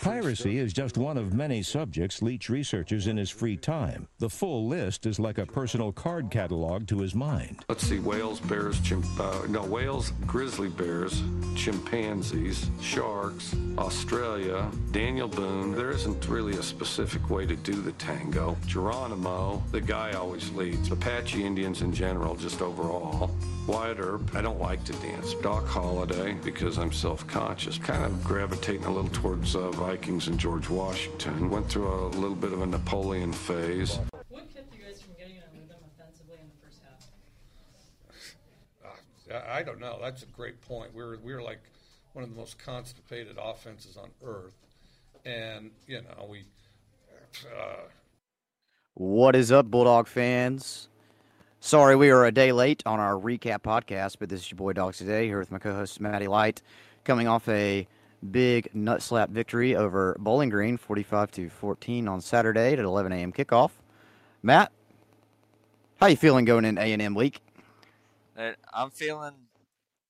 Piracy is just one of many subjects Leach researches in his free time. The full list is like a personal card catalog to his mind. Let's see, whales, bears, chimp, uh, no, whales, grizzly bears, chimpanzees, sharks, Australia, Daniel Boone. There isn't really a specific way to do the tango. Geronimo, the guy always leads. Apache Indians in general, just overall. Wyatt Earp, I don't like to dance. Doc Holliday, because I'm self-conscious. Kind of gravitating a little towards uh, Vikings and George Washington. Went through a little bit of a Napoleon phase. What kept you guys from getting in a rhythm offensively in the first half? Uh, I don't know. That's a great point. We were we were like one of the most constipated offenses on earth, and you know we. Uh, What is up, Bulldog fans? Sorry we are a day late on our recap podcast, but this is your boy Dogs today here with my co-host Matty Light, coming off a big nut slap victory over Bowling Green, 45 to 14 on Saturday at 11 a.m. kickoff. Matt, how you feeling going in A&M week? Uh, I'm feeling,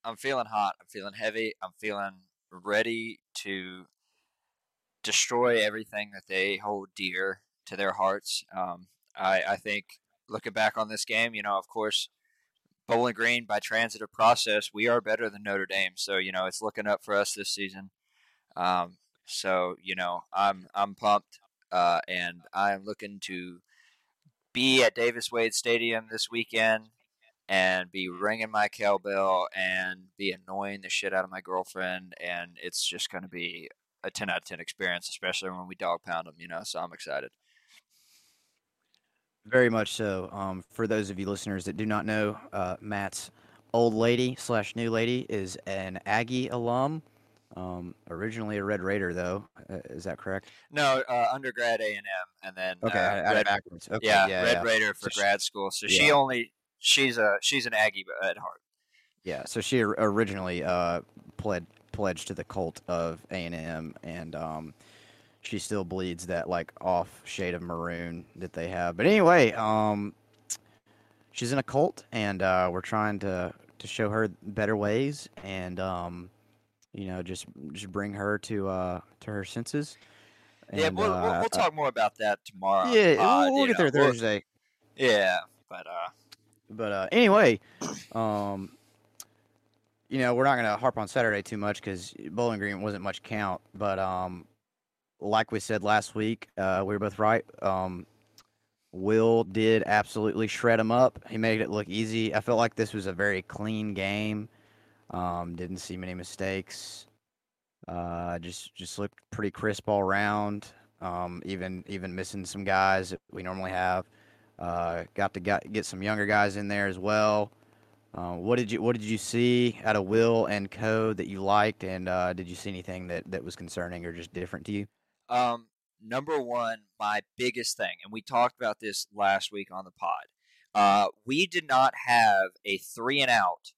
I'm feeling hot. I'm feeling heavy. I'm feeling ready to destroy everything that they hold dear to their hearts. Um, I, I think looking back on this game, you know, of course, Bowling Green by transitive process, we are better than Notre Dame. So you know, it's looking up for us this season. Um, so you know, I'm I'm pumped, uh, and I'm looking to be at Davis Wade Stadium this weekend and be ringing my cowbell and be annoying the shit out of my girlfriend, and it's just going to be a ten out of ten experience, especially when we dog pound them. You know, so I'm excited. Very much so. Um, for those of you listeners that do not know, uh, Matt's old lady slash new lady is an Aggie alum. Um, originally a Red Raider, though. Uh, is that correct? No, uh, undergrad A and M, and then Okay, uh, I, I Red, backwards. Okay, yeah, yeah, Red yeah. Raider for So grad school. So she only she's a she's an Aggie at heart. Yeah, so she originally uh, pled pledged to the cult of A and M, and um, she still bleeds that like off shade of maroon that they have. But anyway, um, she's in a cult, and uh, we're trying to to show her better ways, and um, you know, just just bring her to uh, to her senses. yeah, And, we'll, we'll, uh, we'll talk more about that tomorrow. Yeah, pod, we'll, we'll get there know, we'll- Thursday. Yeah, but uh, But uh, anyway, um, you know, we're not gonna harp on Saturday too much because Bowling Green wasn't much count. But um, like we said last week, uh, we were both right. Um, Will did absolutely shred him up. He made it look easy. I felt like this was a very clean game. Um, didn't see many mistakes. Uh, just just looked pretty crisp all around. Um, even even missing some guys that we normally have. Uh, got to get, get some younger guys in there as well. Uh, what did you What did you see out of Will and Co that you liked, and uh, did you see anything that, that was concerning or just different to you? Um, number one, my biggest thing, and we talked about this last week on the pod. Uh, we did not have a three and out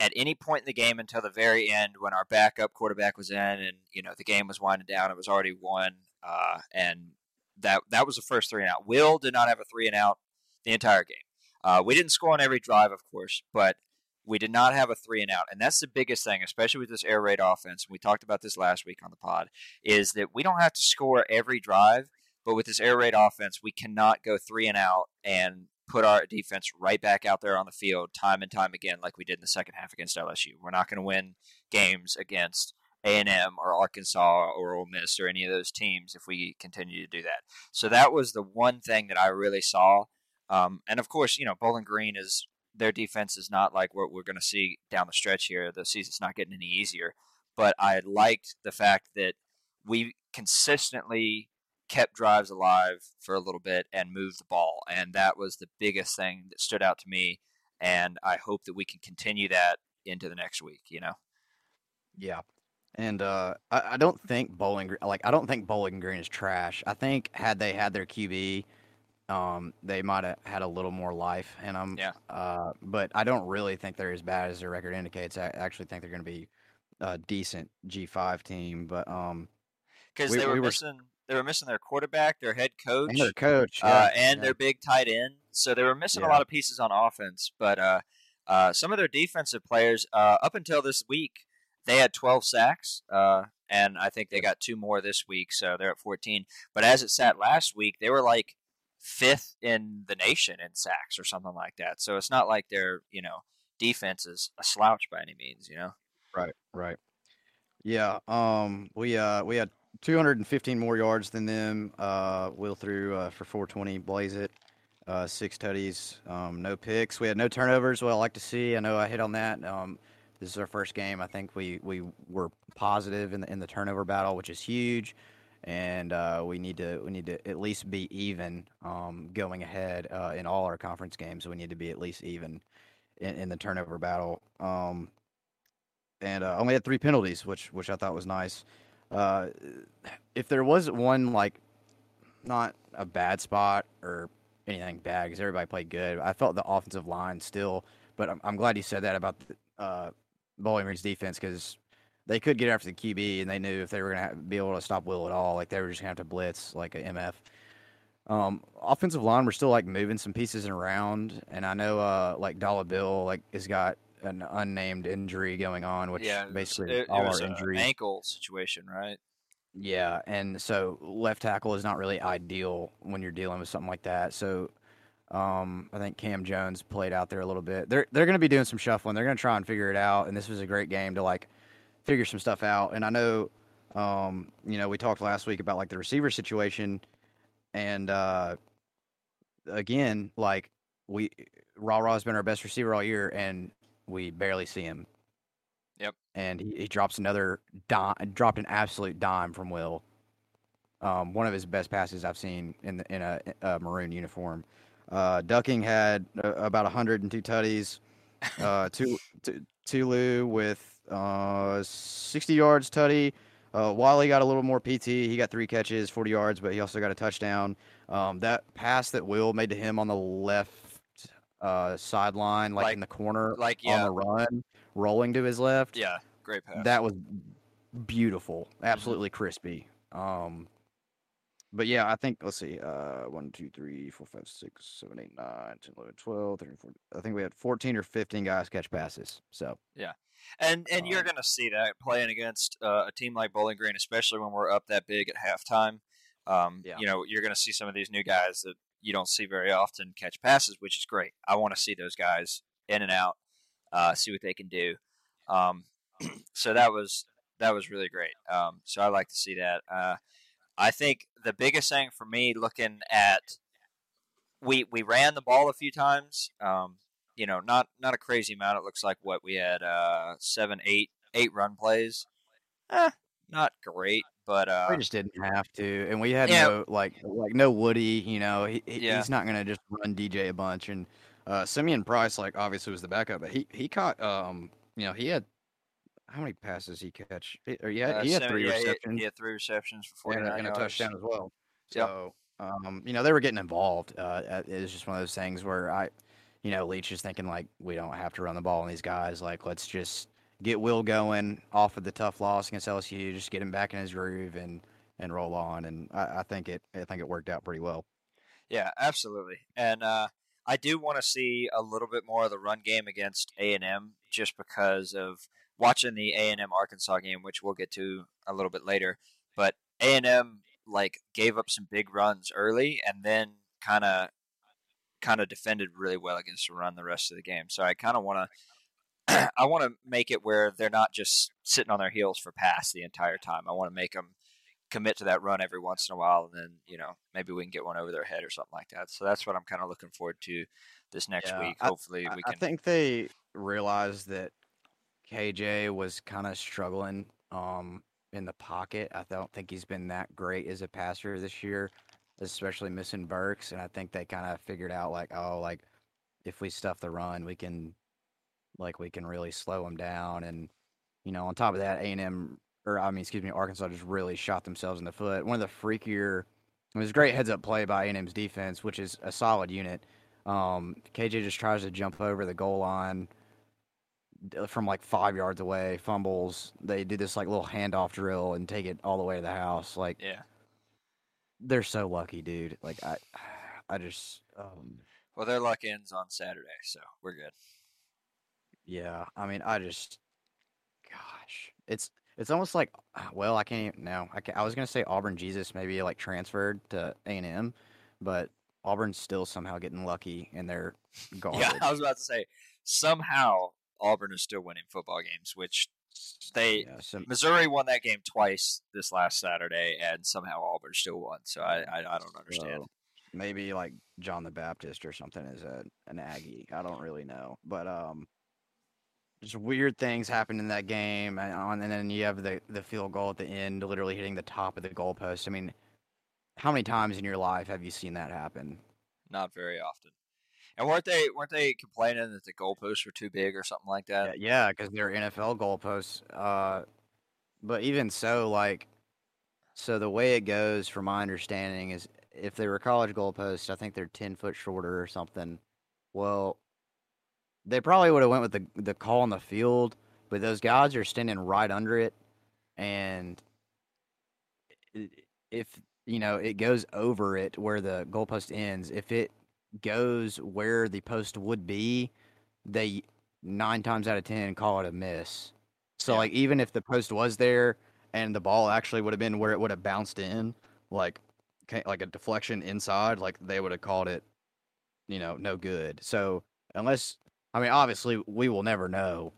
at any point in the game until the very end when our backup quarterback was in, and you know the game was winding down. It was already won, uh, and that that was the first three and out. Will did not have a three and out the entire game. Uh, we didn't score on every drive, of course, but we did not have a three and out, and that's the biggest thing, especially with this air raid offense. We talked about this last week on the pod is that we don't have to score every drive, but with this air raid offense, we cannot go three and out and put our defense right back out there on the field time and time again, like we did in the second half against LSU. We're not going to win games against A and M or Arkansas or Ole Miss or any of those teams if we continue to do that. So that was the one thing that I really saw. Um, and of course, you know, Bowling Green is their defense is not like what we're going to see down the stretch here. The season's not getting any easier but I liked the fact that we consistently kept drives alive for a little bit and moved the ball, and that was the biggest thing that stood out to me. And I hope that we can continue that into the next week. You know, Yeah, and uh, I, I don't think Bowling Green like I don't think Bowling Green is trash. I think had they had their QB, um, they might have had a little more life in them. Yeah. Uh, but I don't really think they're as bad as their record indicates. I actually think they're going to be a decent G5 team. But um, because We- they were, we were- missing they were missing their quarterback, their head coach, and their coach, uh, yeah, and yeah. their big tight end. So they were missing a lot of pieces on offense. But uh, uh, some of their defensive players, uh, up until this week, they had 12 sacks, uh, and I think they got two more this week, so they're at 14. But as it sat last week, they were like fifth in the nation in sacks or something like that. So it's not like their you know defense is a slouch by any means. You know. Right, right. Yeah. Um. We uh we had 215 more yards than them. Uh, Will threw uh, for 420. Blaze it. Uh, six tutties. Um, no picks. We had no turnovers. Well, I like to see. I know I hit on that. Um, this is our first game. I think we we were positive in the in the turnover battle, which is huge. And uh, we need to we need to at least be even um, going ahead uh, in all our conference games. We need to be at least even in, in the turnover battle. Um, and uh, only had three penalties, which which I thought was nice. Uh, if there was one like not a bad spot or anything bad, because everybody played good, I felt the offensive line still. But I'm, I'm glad you said that about the, uh, Bowling Green's defense because they could get after the QB, and they knew if they were going to be able to stop Will at all, like they were just going to have to blitz like a MF. Um, offensive line, we're still like moving some pieces around, and I know uh, like Dollar Bill like has got an unnamed injury going on, which yeah, basically it, it all was our an injuries. ankle situation, right? Yeah, and so left tackle is not really ideal when you're dealing with something like that. So um, I think Cam Jones played out there a little bit. They're they're going to be doing some shuffling. They're going to try and figure it out. And this was a great game to like figure some stuff out. And I know, um, you know, we talked last week about like the receiver situation, and uh, again, like we Rara's been our best receiver all year, and we barely see him. Yep. And he, he drops another dime, dropped an absolute dime from Will. Um, one of his best passes I've seen in the, in a, a maroon uniform. Uh, Ducking had uh, about 102 tutties. Uh, Tu- Tu- Tulu with uh, 60 yards tutty. Uh, Wiley got a little more PT. He got three catches, 40 yards, but he also got a touchdown. Um, that pass that Will made to him on the left uh, sideline, like, Like- in the corner, like, on yeah. the run, rolling to his left. Yeah, great pass. That was beautiful, absolutely crispy. Um, but yeah, I think let's see, uh, one, two, three, four, five, six, seven, eight, nine, 10, 11, 12, 13, 14. I think we had 14 or 15 guys catch passes. So yeah, And and you're Um, going to see that playing against uh, a team like Bowling Green, especially when we're up that big at halftime. Um, Yeah. You know, you're going to see some of these new guys that you don't see very often catch passes, which is great. I want to see those guys in and out, uh, see what they can do. Um, so that was that was really great. Um, so I like to see that. Uh, I think the biggest thing for me, looking at we we ran the ball a few times. Um, you know, not not a crazy amount. It looks like what we had uh, seven, eight, eight run plays. Eh, not great, but uh, we just didn't have to, and we had Yeah. no like like no Woody. You know, he, he- Yeah. he's not gonna just run DJ a bunch. And uh, Simeon Price, like obviously was the backup, but he he caught um you know he had how many passes he catch? Or yeah, uh, he had seven- three yeah, he receptions. He had three receptions for and, 49 a, and a touchdown as well. Yep. So, um, you know, they were getting involved. Uh, it was just one of those things where I, you know, Leach is thinking like, we don't have to run the ball on these guys. Like, let's just get Will going off of the tough loss against LSU, just get him back in his groove and and roll on. And I, I think it, I think it worked out pretty well. Yeah, absolutely. And uh, I do want to see a little bit more of the run game against A and M, just because of watching the A and M Arkansas game, which we'll get to a little bit later. But A and M like gave up some big runs early, and then kind of kind of defended really well against the run the rest of the game. So I kind of want to. I want to make it where they're not just sitting on their heels for pass the entire time. I want to make them commit to that run every once in a while, and then you know maybe we can get one over their head or something like that. So that's what I'm kind of looking forward to this next Yeah, week. Hopefully I, we can. I think they realized that KJ was kind of struggling um, in the pocket. I don't think he's been that great as a passer this year, especially missing Burks. And I think they kind of figured out like, oh, like if we stuff the run, we can, like, we can really slow him down. And you know, on top of that, A and M or I mean, excuse me, Arkansas just really shot themselves in the foot. One of the freakier. It was a great heads up play by A&M's defense, which is a solid unit. Um, KJ just tries to jump over the goal line from like five yards away, fumbles. They do this like little handoff drill and take it all the way to the house. Like yeah. they're so lucky, dude. Like I, I just, um, Well, their luck ends on Saturday, so we're good. yeah. I mean, I just, gosh, it's it's almost like ah, well, I can't even no. I, can, I was gonna say Auburn Jesus maybe like transferred to A and M, but Auburn's still somehow getting lucky in their garbage. Yeah, I was about to say somehow Auburn is still winning football games, which they Yeah, so- Missouri won that game twice this last Saturday, and somehow Auburn still won. So I I, I don't understand. So, maybe like John the Baptist or something is a an Aggie. I don't really know, but um, just weird things happened in that game, and, on, and then you have the the field goal at the end, literally hitting the top of the goalpost. I mean, how many times in your life have you seen that happen? Not very often. And weren't they weren't they complaining that the goalposts were too big or something like that? Yeah, because they're NFL goalposts. Uh, but even so, like, so the way it goes, from my understanding, is if they were college goalposts, I think they're ten foot shorter or something. Well, they probably would have went with the the call on the field, but those guys are standing right under it, and if you know it goes over it where the goalpost ends, if it goes where the post would be, they nine times out of ten call it a miss. So Yeah. like even if the post was there and the ball actually would have been where it would have bounced in, like like a deflection inside, like they would have called it, you know, no good. So unless I mean obviously we will never know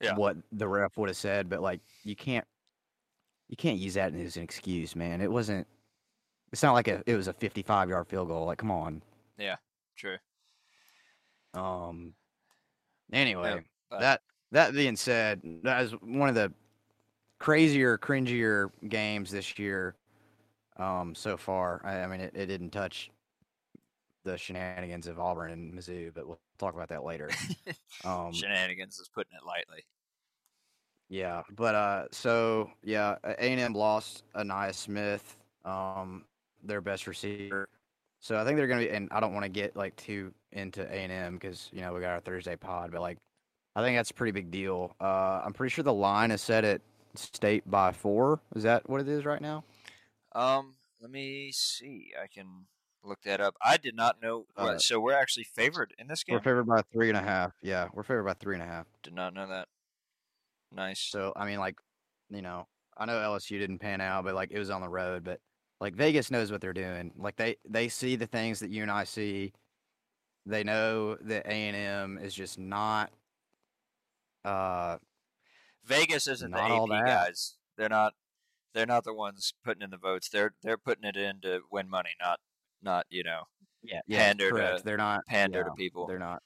Yeah. what the ref would have said, but like you can't you can't use that as an excuse, man. It wasn't it's not like a it was a 55 yard field goal. Like come on. Yeah, true. Um. Anyway, but- that that being said, that is one of the crazier, cringier games this year. Um, so far, I, I mean, it, it didn't touch the shenanigans of Auburn and Mizzou, but we'll talk about that later. Um, Shenanigans is putting it lightly. Yeah, but uh, so yeah, A and M lost Ainias Smith, um, their best receiver. So I think they're gonna be, and I don't want to get like too into A and M because you know we got our Thursday pod, but like I think that's a pretty big deal. Uh, I'm pretty sure the line is set at state by four. Is that what it is right now? Um, let me see. I can look that up. I did not know. Uh, so we're actually favored in this game. We're favored by three and a half. Yeah, we're favored by three and a half. Did not know that. Nice. So I mean, like, you know, I know LSU didn't pan out, but like it was on the road. But like Vegas knows what they're doing. Like they they see the things that you and I see. They know that A and M is just not. Uh, Vegas isn't the Not all AP that. guys. They're not. They're not the ones putting in the votes. They're they're putting it in to win money, not not you know yeah, Pander to- correct. They're not pander to people. They're not.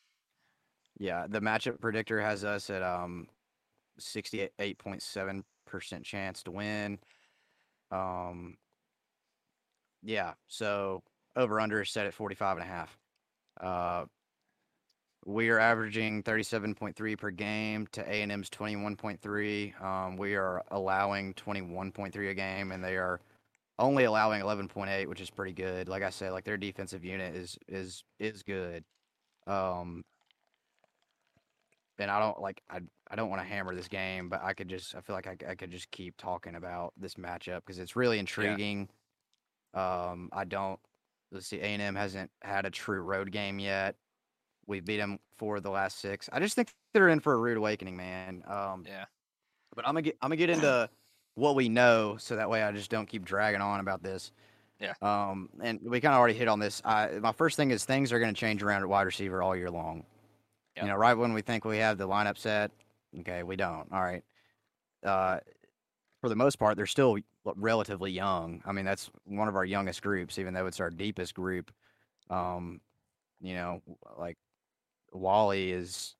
Yeah, the matchup predictor has us at um, sixty-eight point seven percent chance to win. Um. Yeah, so over under is set at 45 and a half. Uh, we are averaging 37.3 per game to A&M's 21.3. Um, we are allowing 21.3 a game, and they are only allowing 11.8, which is pretty good. Like I said, like their defensive unit is is is good. Um, and I don't like I I don't want to hammer this game, but I could just I feel like I, I could just keep talking about this matchup because it's really intriguing. Um, I don't. Let's see, A and M hasn't had a true road game yet. We beat them for the last six. I just think they're in for a rude awakening, man. Um, Yeah. But I'm gonna get I'm gonna get into what we know, so that way I just don't keep dragging on about this. Yeah. Um, and we kind of already hit on this. I, my first thing is things are going to change around at wide receiver all year long. Yeah. You know, right when we think we have the lineup set, okay, we don't. All right. Uh, for the most part, they're still relatively young. I mean, that's one of our youngest groups, even though it's our deepest group. Um, you know, like Walley is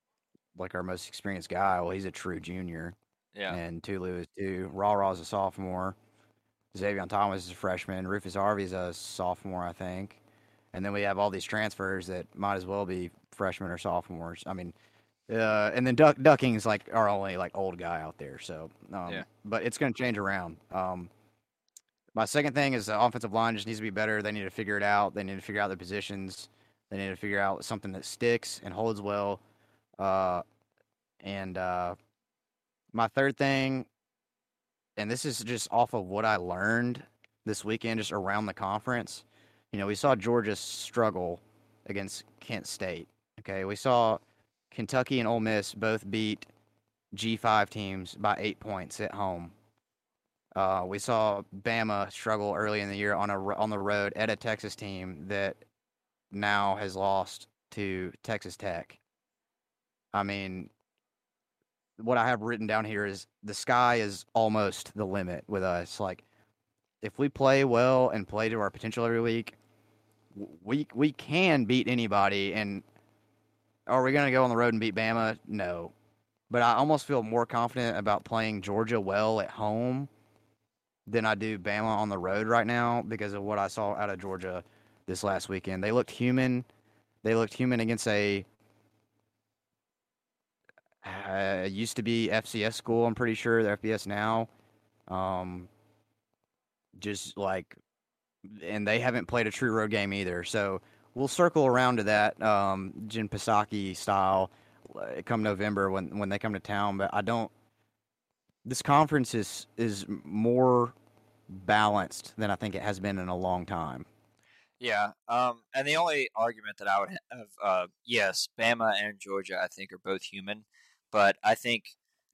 like our most experienced guy. Well, he's a true junior Yeah. and Tulu is too. Rara is a sophomore. Zavion Thomas is a freshman. Rufus Harvey's a sophomore, I think. And then we have all these transfers that might as well be freshmen or sophomores. I mean, uh, and then duck, Ducking's like our only like old guy out there. So, um, Yeah. but it's going to change around. Um, my second thing is the offensive line just needs to be better. They need to figure it out. They need to figure out their positions. They need to figure out something that sticks and holds well. Uh, and uh, my third thing, and this is just off of what I learned this weekend, just around the conference. You know, we saw Georgia struggle against Kent State. Okay, we saw Kentucky and Ole Miss both beat G5 teams by eight points at home. Uh, we saw Bama struggle early in the year on a on the road at a Texas team that now has lost to Texas Tech. I mean, what I have written down here is the sky is almost the limit with us. Like, if we play well and play to our potential every week, we we can beat anybody. And are we going to go on the road and beat Bama? No, but I almost feel more confident about playing Georgia well at home than I do Bama on the road right now because of what I saw out of Georgia this last weekend. They looked human. They looked human against a uh, used to be FCS school. I'm pretty sure they're FBS now. Um, just like, and they haven't played a true road game either. So we'll circle around to that um, Jen Psaki style uh, come November when when they come to town. But I don't. This conference is is more balanced than I think it has been in a long time. Yeah, um, and the only argument that I would have, uh, yes, Bama and Georgia, I think, are both human, but I think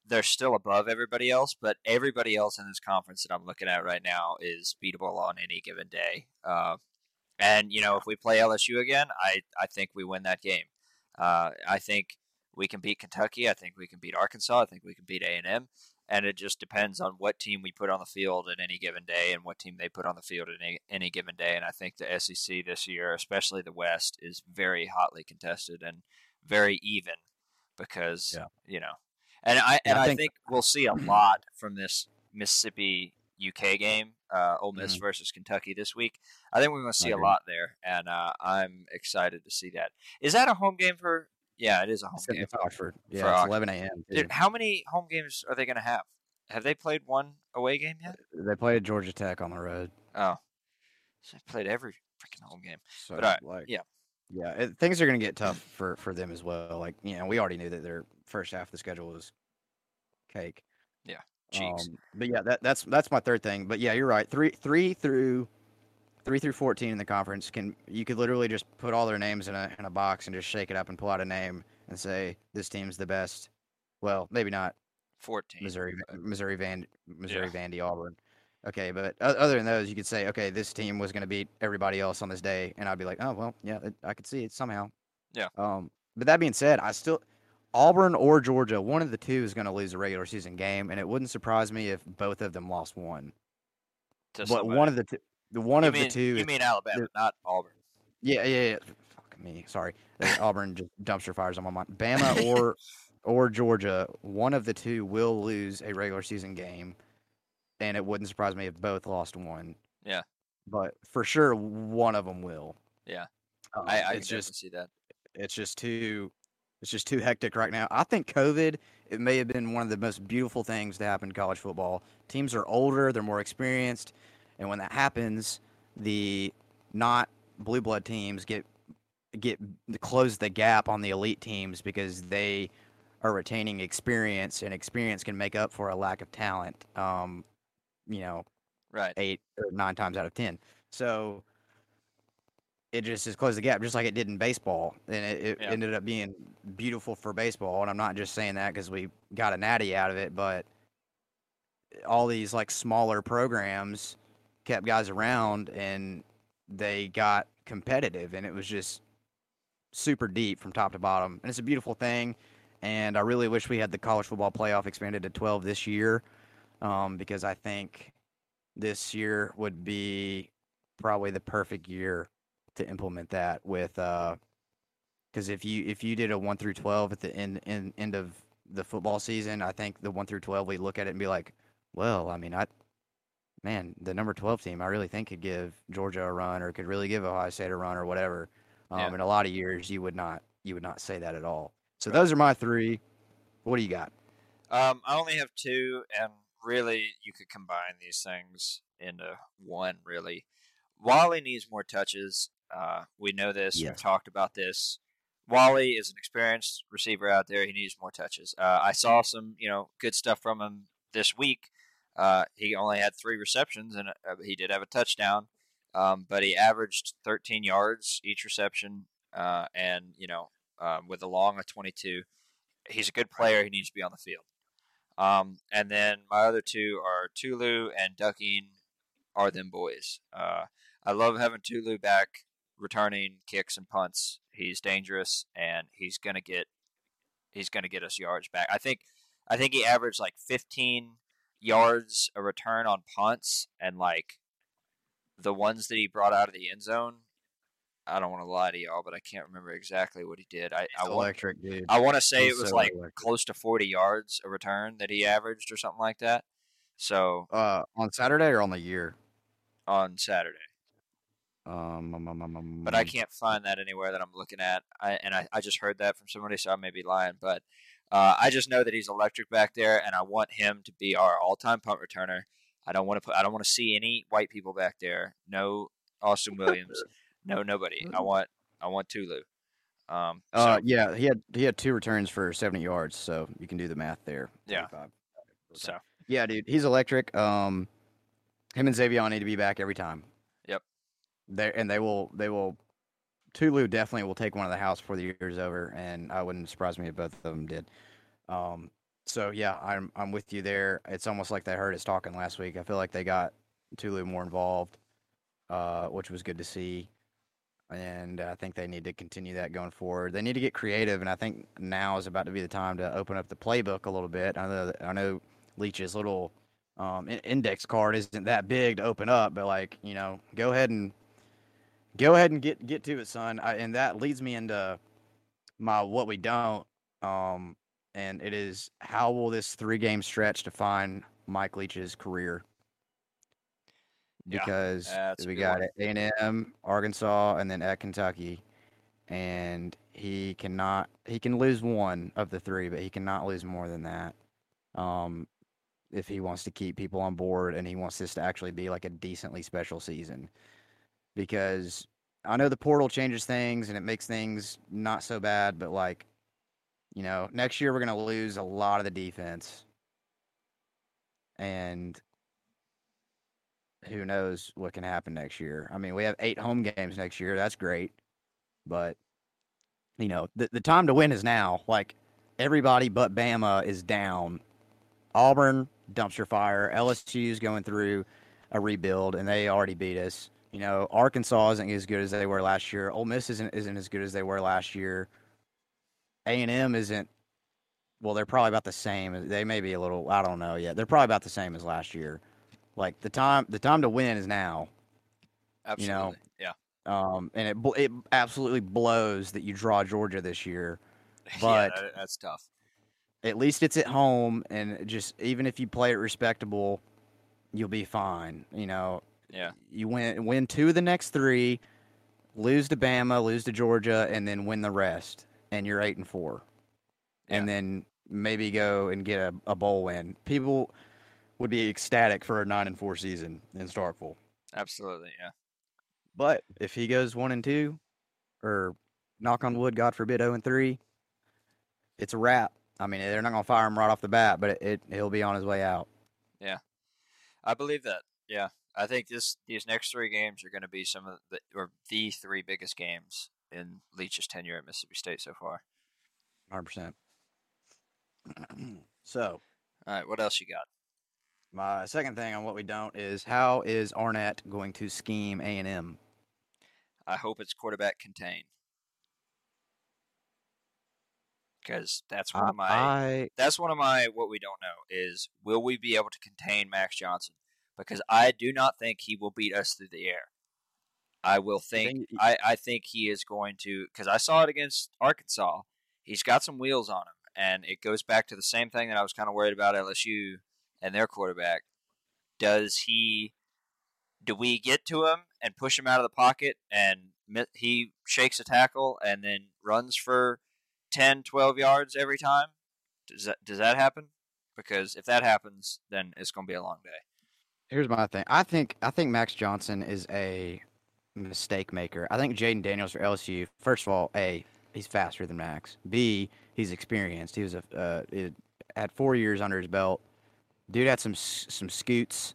they're still above everybody else. But everybody else in this conference that I'm looking at right now is beatable on any given day. Uh, and you know, if we play LSU again, I I think we win that game. Uh, I think we can beat Kentucky. I think we can beat Arkansas. I think we can beat A and M and it just depends on what team we put on the field at any given day and what team they put on the field at any, any given day. And I think the SEC this year, especially the West, is very hotly contested and very even because yeah. you know, and I and I think, I think, we'll see a lot from this Mississippi UK game, uh, Ole Miss mm-hmm. versus Kentucky this week. I think we're going to see a lot there, and uh, I'm excited to see that. Is that a home game for yeah, it is a home game for Oxford. Yeah, it's 11 a.m. Dude, how many home games are they going to have? Have they played one away game yet? They played Georgia Tech on the road. Oh, so they played every freaking home game. So, but, uh, like, yeah, yeah, it, things are going to get tough for for them as well. Like you know, we already knew that their first half of the schedule was cake. Yeah, cheeks. Um, but yeah, that, that's that's my third thing. But yeah, you're right. Three three through three through fourteen in the conference can you could literally just put all their names in a in a box and just shake it up and pull out a name and say this team's the best. Well, maybe not. Fourteen. Missouri, Missouri Van, Missouri yeah. Vandy, Auburn. Okay, but other than those, you could say, okay, this team was going to beat everybody else on this day, and I'd be like, oh well, yeah, I could see it somehow. Yeah. Um, but that being said, I still Auburn or Georgia, one of the two is going to lose a regular season game, and it wouldn't surprise me if both of them lost one. but somebody. one of the two, the one you of mean, the two. You mean Alabama, not Auburn? Yeah, yeah, yeah. Fuck me. Sorry, Auburn just dumpster fires on my mind. Bama or or Georgia, one of the two will lose a regular season game, and it wouldn't surprise me if both lost one. Yeah, but for sure one of them will. Yeah, um, I, I just see that. It's just too. It's just too hectic right now. I think COVID, it may have been one of the most beautiful things to happen in college football. Teams are older, they're more experienced and when that happens, the not blue blood teams get get close the gap on the elite teams because they are retaining experience, and experience can make up for a lack of talent. Um, you know, right, eight or nine times out of ten. So it just has closed the gap, just like it did in baseball, and it, it yeah. ended up being beautiful for baseball. And I'm not just saying that because we got a natty out of it, but all these like smaller programs kept guys around and they got competitive and it was just super deep from top to bottom. And it's a beautiful thing. And I really wish we had the college football playoff expanded to 12 this year um, because I think this year would be probably the perfect year to implement that with because uh, if you if you did a 1 through 12 at the end, end end of the football season i think the 1 through 12 we look at it and be like well i mean i man, the number 12 team, I really think could give Georgia a run or could really give Ohio State a run or whatever. Um, yeah. In a lot of years, you would not you would not say that at all. So right. those are my three. What do you got? Um, I only have two, and really, you could combine these things into one. Really, Walley needs more touches. Uh, we know this. We've talked about this. Walley is an experienced receiver out there. He needs more touches. Uh, I saw some, you know, good stuff from him this week uh, he only had three receptions, and uh, he did have a touchdown. Um, but he averaged 13 yards each reception, uh, and you know, um, with a long of 22, he's a good player. He needs to be on the field. Um, and then my other two are Tulu and Ducking are them boys. Uh, I love having Tulu back returning kicks and punts. He's dangerous and he's gonna get he's gonna get us yards back. I think I think he averaged like 15 yards a return on punts and like the ones that he brought out of the end zone. I don't want to lie to y'all, but I can't remember exactly what he did. I I want, electric, dude. I want to say He's it was so like electric. close to 40 yards a return that he averaged or something like that. So Uh, on Saturday or on the year? on Saturday. Um, um, um, um, um, but I can't find that anywhere that I'm looking at. I, and I, I just heard that from somebody, so I may be lying. But uh, I just know that he's electric back there, and I want him to be our all-time punt returner. I don't want to put. I don't want to see any white people back there. No Austin Williams. no nobody. I want. I want Tulu. Um, so, Uh, yeah, he had he had two returns for 70 yards, so you can do the math there. Yeah. 35. so Yeah, dude, he's electric. Um, him and Zavion need to be back every time. Yep. They and they will they will. Tulu definitely will take one of the house before the year's over, and I wouldn't surprise me if both of them did. Um, so yeah, I'm I'm with you there. It's almost like they heard us talking last week. I feel like they got Tulu more involved, uh, which was good to see. And I think they need to continue that going forward. They need to get creative, and I think now is about to be the time to open up the playbook a little bit. I know I know Leach's little um, index card isn't that big to open up, but like you know, go ahead and go ahead and get get to it, son. I, and that leads me into my what we don't. Um, and it is how will this three game stretch define Mike Leach's career? Because a we got. A and M, Arkansas, and then at Kentucky, and he cannot he can lose one of the three, but he cannot lose more than that. Um, if he wants to keep people on board and he wants this to actually be like a decently special season, because I know the portal changes things and it makes things not so bad, but like, you know, next year we're gonna lose a lot of the defense, and who knows what can happen next year. I mean, we have eight home games next year. That's great, but you know, the the time to win is now. Like everybody but Bama is down. Auburn dumpster fire. LSU's going through a rebuild, and they already beat us. You know, Arkansas isn't as good as they were last year. Ole Miss isn't isn't as good as they were last year. A and M isn't. Well, they're probably about the same. They may be a little. I don't know yet. They're probably about the same as last year. Like the time, the time to win is now. absolutely, know, yeah, Um, and it it absolutely blows that you draw Georgia this year. yeah, but- that- that's tough. At least it's at home, and just even if you play it respectable, you'll be fine. You know, Yeah, you win win two of the next three, lose to Bama, lose to Georgia, and then win the rest, and you're eight and four, yeah. and then maybe go and get a, a bowl win. People would be ecstatic for a nine and four season in Starkville. absolutely, yeah. But if he goes one and two, or knock on wood, God forbid, zero and three, it's a wrap. I mean, they're not gonna fire him right off the bat, but it, it he'll be on his way out. Yeah, I believe that. Yeah, I think this these next three games are going to be some of the or the three biggest games in Leach's tenure at Mississippi State so far. Hundred percent. So All right, what else you got? my second thing on what we don't is how is Arnett going to scheme A and M? I hope it's quarterback contained because that's one of my I that's one of my what we don't know is will we be able to contain Max Johnson because I do not think he will beat us through the air. I will think I, I think he is going to because I saw it against Arkansas. He's got some wheels on him, and it goes back to the same thing that I was kind of worried about LSU and their quarterback. Does he? Do we get to him and push him out of the pocket, and he shakes a tackle and then runs for 10, 12 yards every time? Does that does that happen? Because if that happens, then it's going to be a long day. Here's my thing. I think I think Max Johnson is a mistake maker. I think Jayden Daniels for LSU. First of all, a he's faster than Max. B he's experienced. He was a uh, it, had four years under his belt. Dude had some some scoots,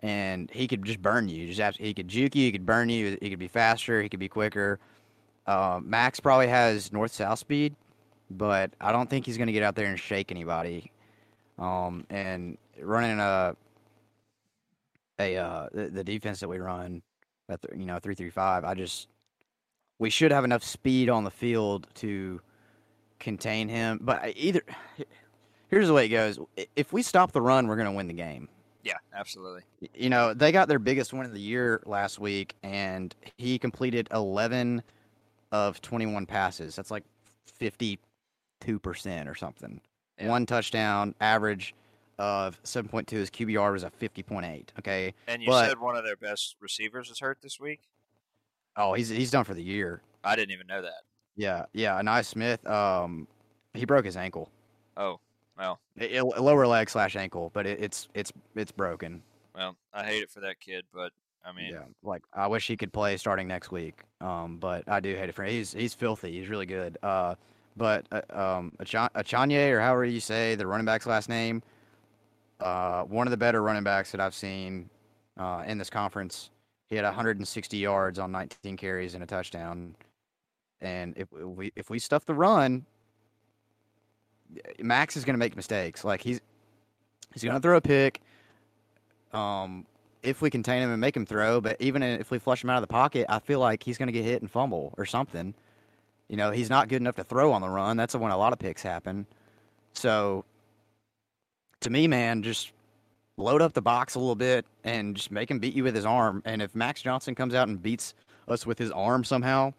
and he could just burn you. Just abs- he could juke you. He could burn you. He could be faster. He could be quicker. Uh, Max probably has north south speed, but I don't think he's going to get out there and shake anybody. Um, and running a a uh, the, the defense that we run, at the, you know three three five. I just we should have enough speed on the field to contain him. But either here's the way it goes: if we stop the run, we're going to win the game. Yeah, absolutely. You know, they got their biggest win of the year last week, and he completed 11 of 21 passes. That's like 52% or something. Yeah. One touchdown, average of 7.2. His QBR was a 50.8. Okay. And you But- said one of their best receivers is hurt this week. Oh, he's he's done for the year. I didn't even know that. Yeah, yeah. Anai Smith, um, he broke his ankle, Oh, well, I- I- lower leg slash ankle, but it, it's it's it's broken. well, I hate it for that kid, but I mean, yeah, like I wish he could play starting next week. Um, but I do hate it for him. He's he's filthy. He's really good. Uh, but uh, um, Achan- Achanye or however you say the running back's last name, uh, one of the better running backs that I've seen uh, in this conference. He had 160 yards on 19 carries and a touchdown. And if we if we stuff the run, Max is going to make mistakes. Like he's he's going to throw a pick. Um, if we contain him and make him throw, but even if we flush him out of the pocket, I feel like he's going to get hit and fumble or something. You know, he's not good enough to throw on the run. That's when a lot of picks happen. So, to me, man, just load up the box a little bit and just make him beat you with his arm. And if Max Johnson comes out and beats us with his arm somehow,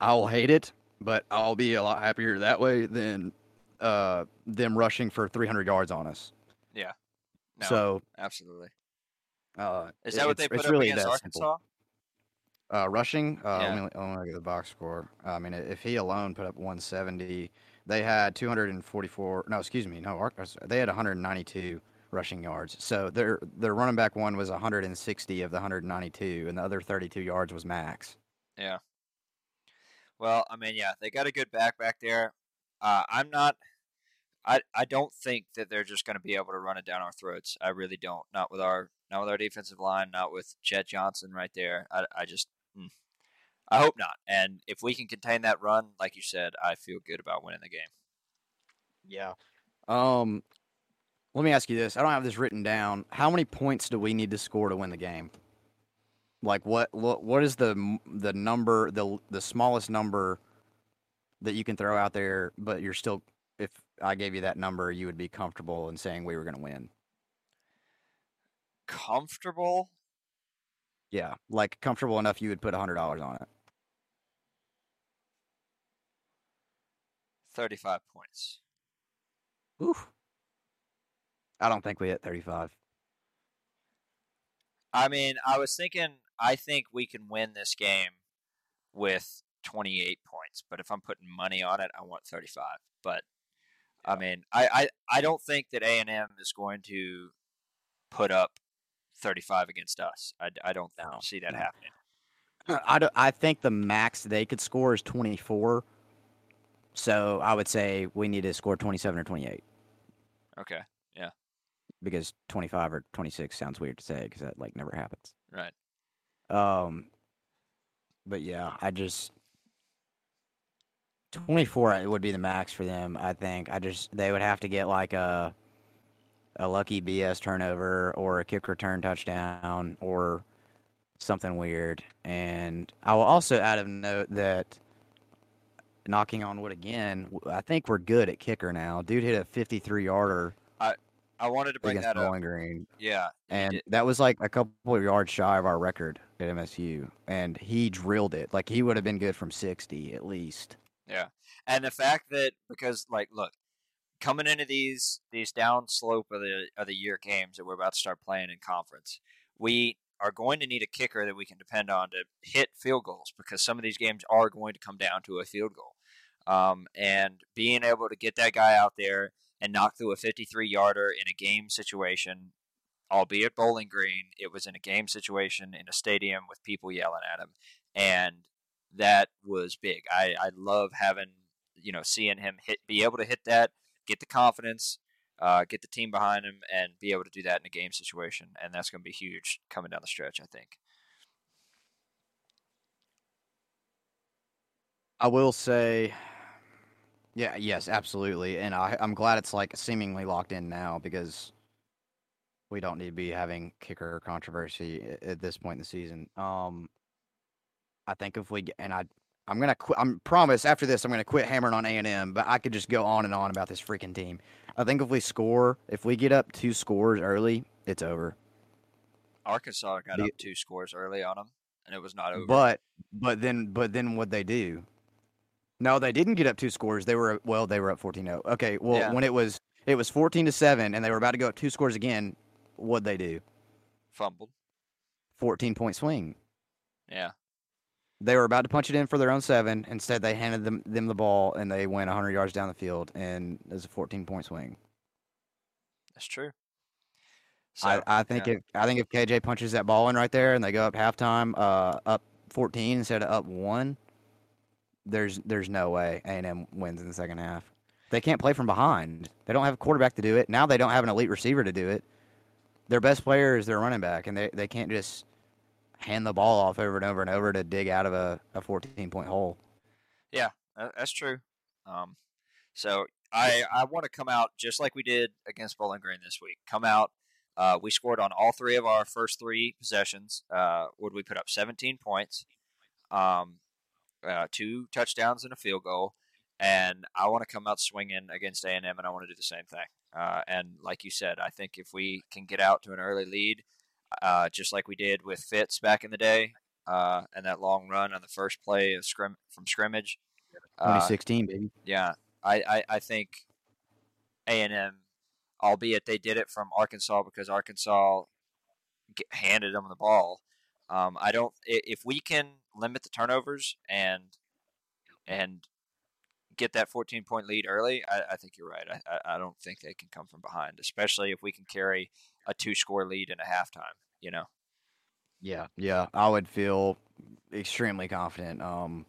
I'll hate it, but I'll be a lot happier that way than uh, them rushing for 300 yards on us. Yeah. No, So, absolutely. uh, Is that what they put up really against. Arkansas? Uh, rushing, uh, Yeah. let, me, let me look at the box score. I mean, if he alone put up 170, they had 244. No, excuse me, no, they had 192 rushing yards. So their their running back one was 160 of the 192, and the other 32 yards was max. Yeah. Well, I mean, yeah, they got a good back back there. Uh, I'm not. I I don't think that they're just going to be able to run it down our throats. I really don't. Not with our not with our defensive line. Not with Jett Johnson right there. I I just. mm. I hope not. And if we can contain that run, like you said, I feel good about winning the game. Yeah. Um, let me ask you this. I don't have this written down. How many points do we need to score to win the game? Like what? What, what is the the number the the smallest number that you can throw out there, but you're still if I gave you that number, you would be comfortable in saying we were going to win. Comfortable? Yeah, like comfortable enough you would put a hundred dollars on it. Thirty-five points. Oof. I don't think we hit thirty five. I mean, I was thinking. I think we can win this game with 28 points. But if I'm putting money on it, I want 35. But I mean, I, I, I don't think that A and M is going to put up 35 against us. I, I don't No, see that happening. I, don't- I think the max they could score is 24. So I would say we need to score 27 or 28 Okay, Yeah. because 25 or 26 sounds weird to say because that like never happens. right. Um, but yeah, I just 24 I- would be the max for them. I think I just they would have to get like a a lucky BS turnover or a kick return touchdown or something weird. And I will also add a note that knocking on wood again, I think we're good at kicker now. Dude hit a 53 yarder I I wanted to bring that up. Bowling Green. Yeah, And did- that was like a couple of yards shy of our record at MSU. And he drilled it. Like he would have been good from 60 at least. Yeah, and the fact that because like look, coming into these these down slope of the of the year games that we're about to start playing in conference, we are going to need a kicker that we can depend on to hit field goals because some of these games are going to come down to a field goal. Um, and being able to get that guy out there and knock through a 53 yarder in a game situation, albeit Bowling Green, it was in a game situation in a stadium with people yelling at him. And that was big. I, I love having you know seeing him hit be able to hit that, get the confidence, uh, get the team behind him, and be able to do that in a game situation, and that's going to be huge coming down the stretch. I think. I will say Yeah, yes, absolutely. And I, I'm glad it's like seemingly locked in now because we don't need to be having kicker controversy at, at this point in the season. Um, I think if we get, and I, I'm gonna quit. I'm promise after this I'm gonna quit hammering on A and M, but I could just go on and on about this freaking team. I think if we score, if we get up two scores early, it's over. Arkansas got The- up two scores early on them, and it was not over. But but then but then what they do? No, they didn't get up two scores. They were well, they were up 14-0. Okay, well Yeah. when it was it was 14 to 7 and they were about to go up two scores again, what'd they do? fumbled. 14 point swing. Yeah, They were about to punch it in for their own seven. Instead, they handed them, them the ball and they went 100 yards down the field, and it was a 14 point swing. that's true. So, I, I think yeah. if I think if KJ punches that ball in right there and they go up halftime, uh, up 14 instead of up one, there's there's no way A and M wins in the second half. They can't play from behind. They don't have a quarterback to do it. Now they don't have an elite receiver to do it. Their best player is their running back, and they, they can't just hand the ball off over and over and over to dig out of a, a 14 point hole. Yeah, that's true. Um, so I I want to come out just like we did against Bowling Green this week. Come out. Uh, we scored on all three of our first three possessions. Uh, would we put up 17 points? Um, uh, two touchdowns and a field goal. And I want to come out swinging against A and M, and I want to do the same thing. Uh, and like you said, I think if we can get out to an early lead, uh, just like we did with Fitz back in the day, uh, and that long run on the first play of scrim from scrimmage, uh, 2016, baby. yeah, I, I, I think A and M, albeit they did it from Arkansas because Arkansas handed them the ball. Um, I don't. If we can limit the turnovers and and get that 14 point lead early, I, I think you're right. I, I, don't think they can come from behind, especially if we can carry a two score lead in a halftime. You know. Yeah, yeah, I would feel extremely confident um,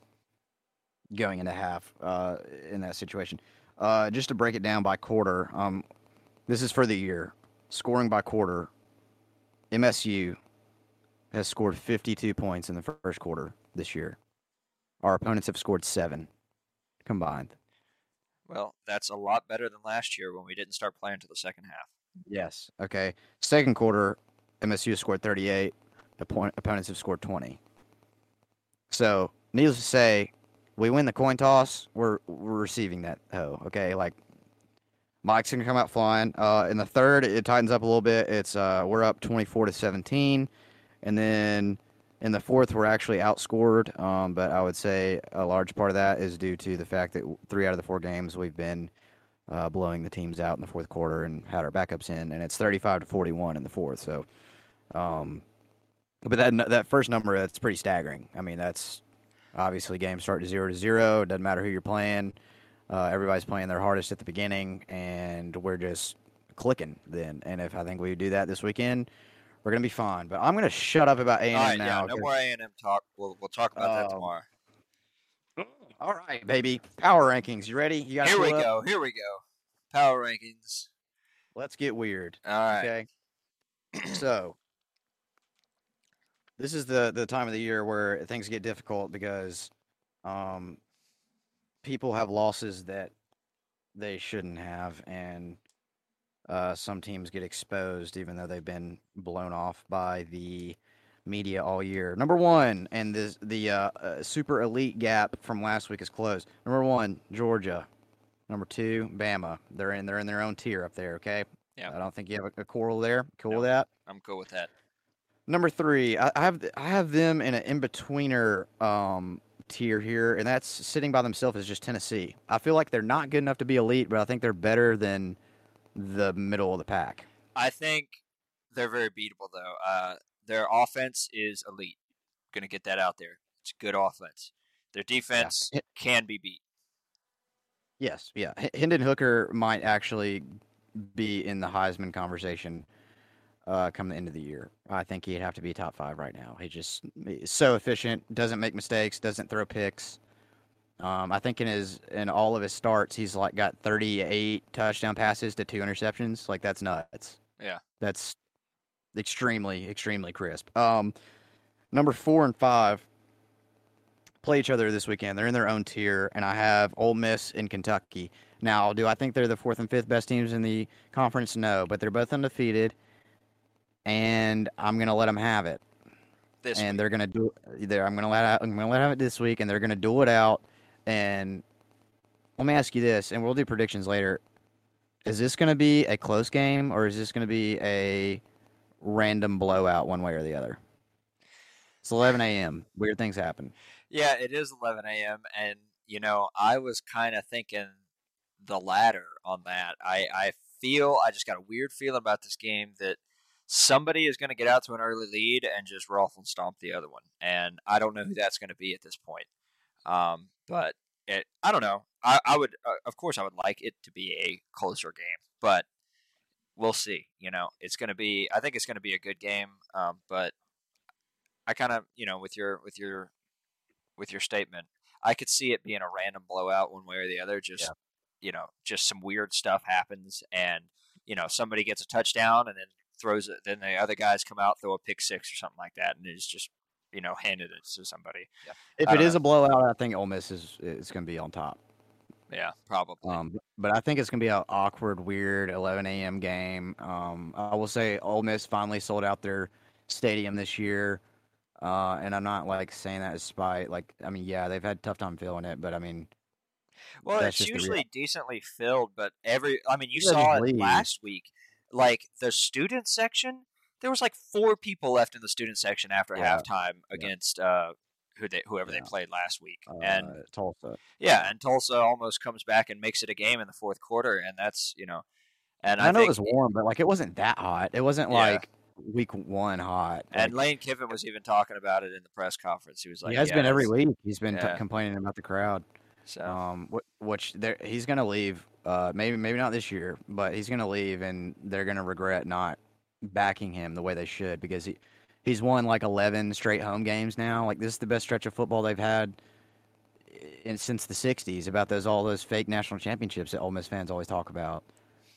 going into half uh, in that situation. Uh, just to break it down by quarter, um, this is for the year. Scoring by quarter, MSU has scored 52 points in the first quarter this year. Our opponents have scored seven combined. Well, that's a lot better than last year when we didn't start playing to the second half. Yes. Okay. Second quarter, MSU scored 38. Oppo- opponents have scored 20. So, needless to say, we win the coin toss. We're we're receiving that hoe. Okay, like Mike's gonna come out flying. Uh, in the third, it tightens up a little bit. It's uh, we're up 24 to 17, and then in the fourth, we're actually outscored. Um, but I would say a large part of that is due to the fact that three out of the four games we've been uh, blowing the teams out in the fourth quarter and had our backups in, and it's 35 to 41 in the fourth. So, um, but that that first number that's pretty staggering. I mean, that's obviously games start to zero to zero. It doesn't matter who you're playing. Uh, everybody's playing their hardest at the beginning, and we're just clicking then. And if I think we do that this weekend, we're gonna be fine. But I'm gonna shut up about A and M yeah, now. No more A and M talk. We'll we'll talk about that Um, tomorrow. All right, baby. Power rankings. You ready? You got Here we go. Here we go. Power rankings. Let's get weird. All right. Okay. so this is the the time of the year where things get difficult because um people have losses that they shouldn't have and uh, some teams get exposed even though they've been blown off by the media all year. Number one, and this the uh, uh, super elite gap from last week is closed. Number one, Georgia. Number two, Bama. They're in they're in their own tier up there. Okay. Yeah. I don't think you have a, a quarrel there. Cool No. with that. I'm cool with that. Number three, I, I have I have them in an in betweener um, tier here, and that's sitting by themselves is just Tennessee. I feel like they're not good enough to be elite, but I think they're better than the middle of the pack. I think they're very beatable though. Uh, their offense is elite. Going to get that out there. It's good offense. Their defense H- can be beat. Yes, yeah. Hendon Hooker might actually be in the Heisman conversation uh, come the end of the year. I think he'd have to be top five right now. He just is so efficient, doesn't make mistakes, doesn't throw picks. Um, I think in his in all of his starts, he's like got 38 touchdown passes to two interceptions. Like that's nuts. Yeah. that's extremely extremely crisp. Um, number four and five, play each other this weekend. They're in their own tier, and I have Ole Miss and Kentucky. Now, do I think they're the fourth and fifth best teams in the conference? No, but they're both undefeated, and I'm gonna let them have it. This and week. they're gonna do. They're, I'm gonna let I'm gonna let have it this week, and they're gonna duel it out. And let me ask you this, and we'll do predictions later. Is this gonna be a close game, or is this gonna be a random blowout, one way or the other? It's 11 a.m. Weird things happen. Yeah, it is 11 a.m. And you know, I was kind of thinking the latter on that. I I feel I just got a weird feeling about this game that somebody is going to get out to an early lead and just ruffle and stomp the other one. And I don't know who that's going to be at this point. Um, but it, I don't know. I, I would, uh, of course, I would like it to be a closer game, but we'll see. You know, it's going to be. I think it's going to be a good game. Um, but I kind of, you know, with your with your with your statement, I could see it being a random blowout one way or the other. Just you know, just some weird stuff happens, and you know, somebody gets a touchdown, and then throws it. Then the other guys come out, throw a pick six or something like that, and it's just you know handed it to somebody. If I it is a blowout, I think Ole Miss is is going to be on top. Yeah, probably. Um, but I think it's going to be an awkward, weird 11 a.m. game. Um, I will say Ole Miss finally sold out their stadium this year, uh, and I'm not like saying that as spite. Like, I mean, yeah, they've had a tough time filling it, but I mean, Well, it's usually decently filled, but every I mean, you saw it leave. last week. Like the student section, there was like four people left in the student section after Yeah. halftime against uh, who they whoever Yeah. they played last week, uh, and Tulsa. yeah, and Tulsa almost comes back and makes it a game in the fourth quarter, and that's you know, and I, I, know think, it was warm, but like it wasn't that hot. It wasn't Yeah. like week one hot. and Lane Kiffin was even talking about it in the press conference. He was like, he has yeah, been every week. He's been t- complaining about the crowd. So Um, which there he's gonna leave. Uh, maybe maybe not this year, but he's gonna leave, and they're gonna regret not backing him the way they should because he he's won like eleven straight home games now. Like this is the best stretch of football they've had in since the '60s. About those all those fake national championships that Ole Miss fans always talk about.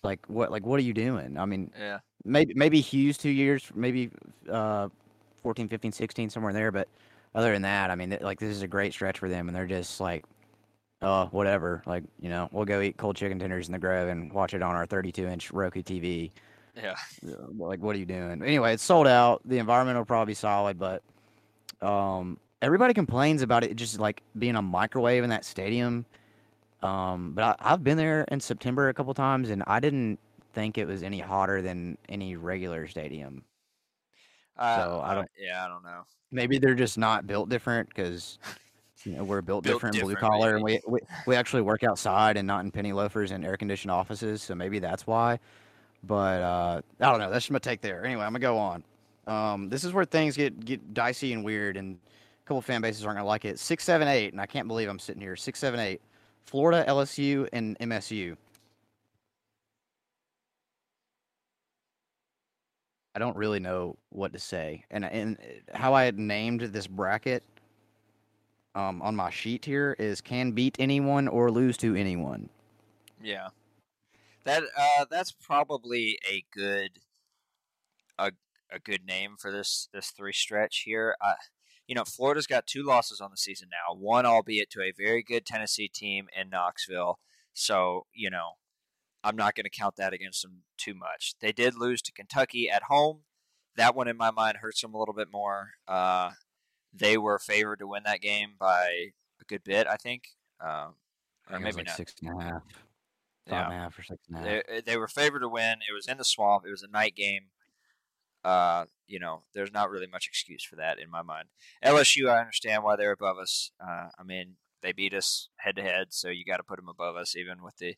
Like what? Like what are you doing? I mean, yeah, maybe maybe Hughes two years, maybe uh, 14, 15, 16, somewhere in there. But other than that, I mean, th- like this is a great stretch for them, and they're just like, uh, whatever. Like you know, we'll go eat cold chicken tenders in the Grove and watch it on our 32 inch Roku TV. Yeah, Uh, Like, what are you doing? Anyway, it's sold out. The environment will probably be solid, but um, everybody complains about it just like being a microwave in that stadium. Um, but I, I've been there in September a couple times, and I didn't think it was any hotter than any regular stadium. Uh, So, I don't- yeah, I don't know. Maybe they're just not built different because you know we're built, Built different, blue different, collar, and we, we we actually work outside and not in penny loafers and air conditioned offices. So maybe that's why. But uh, I don't know. That's just my take there. Anyway, I'm gonna go on. Um, this is where things get get dicey and weird, and a couple fan bases aren't gonna like it. Six, seven, eight, and I can't believe I'm sitting here. Six, seven, eight. Florida, LSU, and MSU. I don't really know what to say, and and how I had named this bracket um, on my sheet here is can beat anyone or lose to anyone. Yeah, that uh, that's probably a good a a good name for this this three stretch here. Uh, you know, Florida's got two losses on the season now. One, albeit to a very good Tennessee team in Knoxville. So you know, I'm not going to count that against them too much. They did lose to Kentucky at home. That one, in my mind, hurts them a little bit more. Uh, they were favored to win that game by a good bit, I think. Um, or think it was maybe like not. six and a half, Yeah. and a half, or six and a half. They, they were favored to win. It was in the swamp. It was a night game. Uh, you know, there's not really much excuse for that in my mind. LSU, I understand why they're above us. Uh, I mean, they beat us head to head, so you got to put them above us, even with the.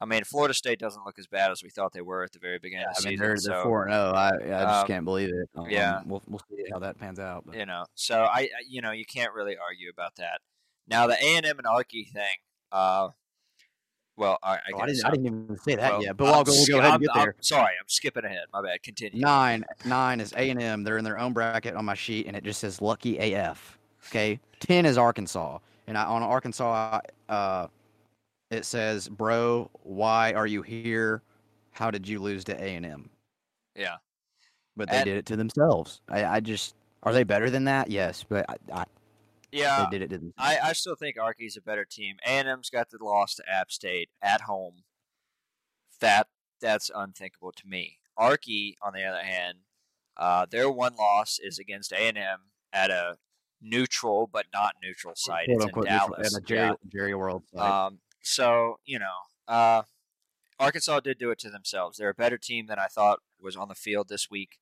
I mean, Florida State doesn't look as bad as we thought they were at the very beginning of I the mean, season. they're four and zero. I I just um, can't believe it. Um, yeah. we'll we'll see how that pans out. But. you know, so I, I- you know, you can't really argue about that. Now the A and M and Arky thing. Uh, well, I, I Oh, I didn't I didn't even say that well, yet, but I'm I'll go, we'll go ahead and get I'm there. sorry, I'm skipping ahead. My bad. Continue. Nine nine is A and M. They're in their own bracket on my sheet, and it just says lucky AF. Okay, ten is Arkansas, and I, on Arkansas, uh, it says, "Bro, why are you here? How did you lose to A and M?" Yeah. But they And- did it to themselves. I, I just are they better than that? Yes, but I, I, Yeah, they did it. I, I still think Arky's a better team. A and M's got the loss to App State at home. That that's unthinkable to me. Arky, on the other hand, uh, their one loss is against A and M at a neutral but not neutral site. It's in Dallas. and a Jerry, Yeah. Jerry World. site. Um, so you know, uh, Arkansas did do it to themselves. They're a better team than I thought was on the field this week.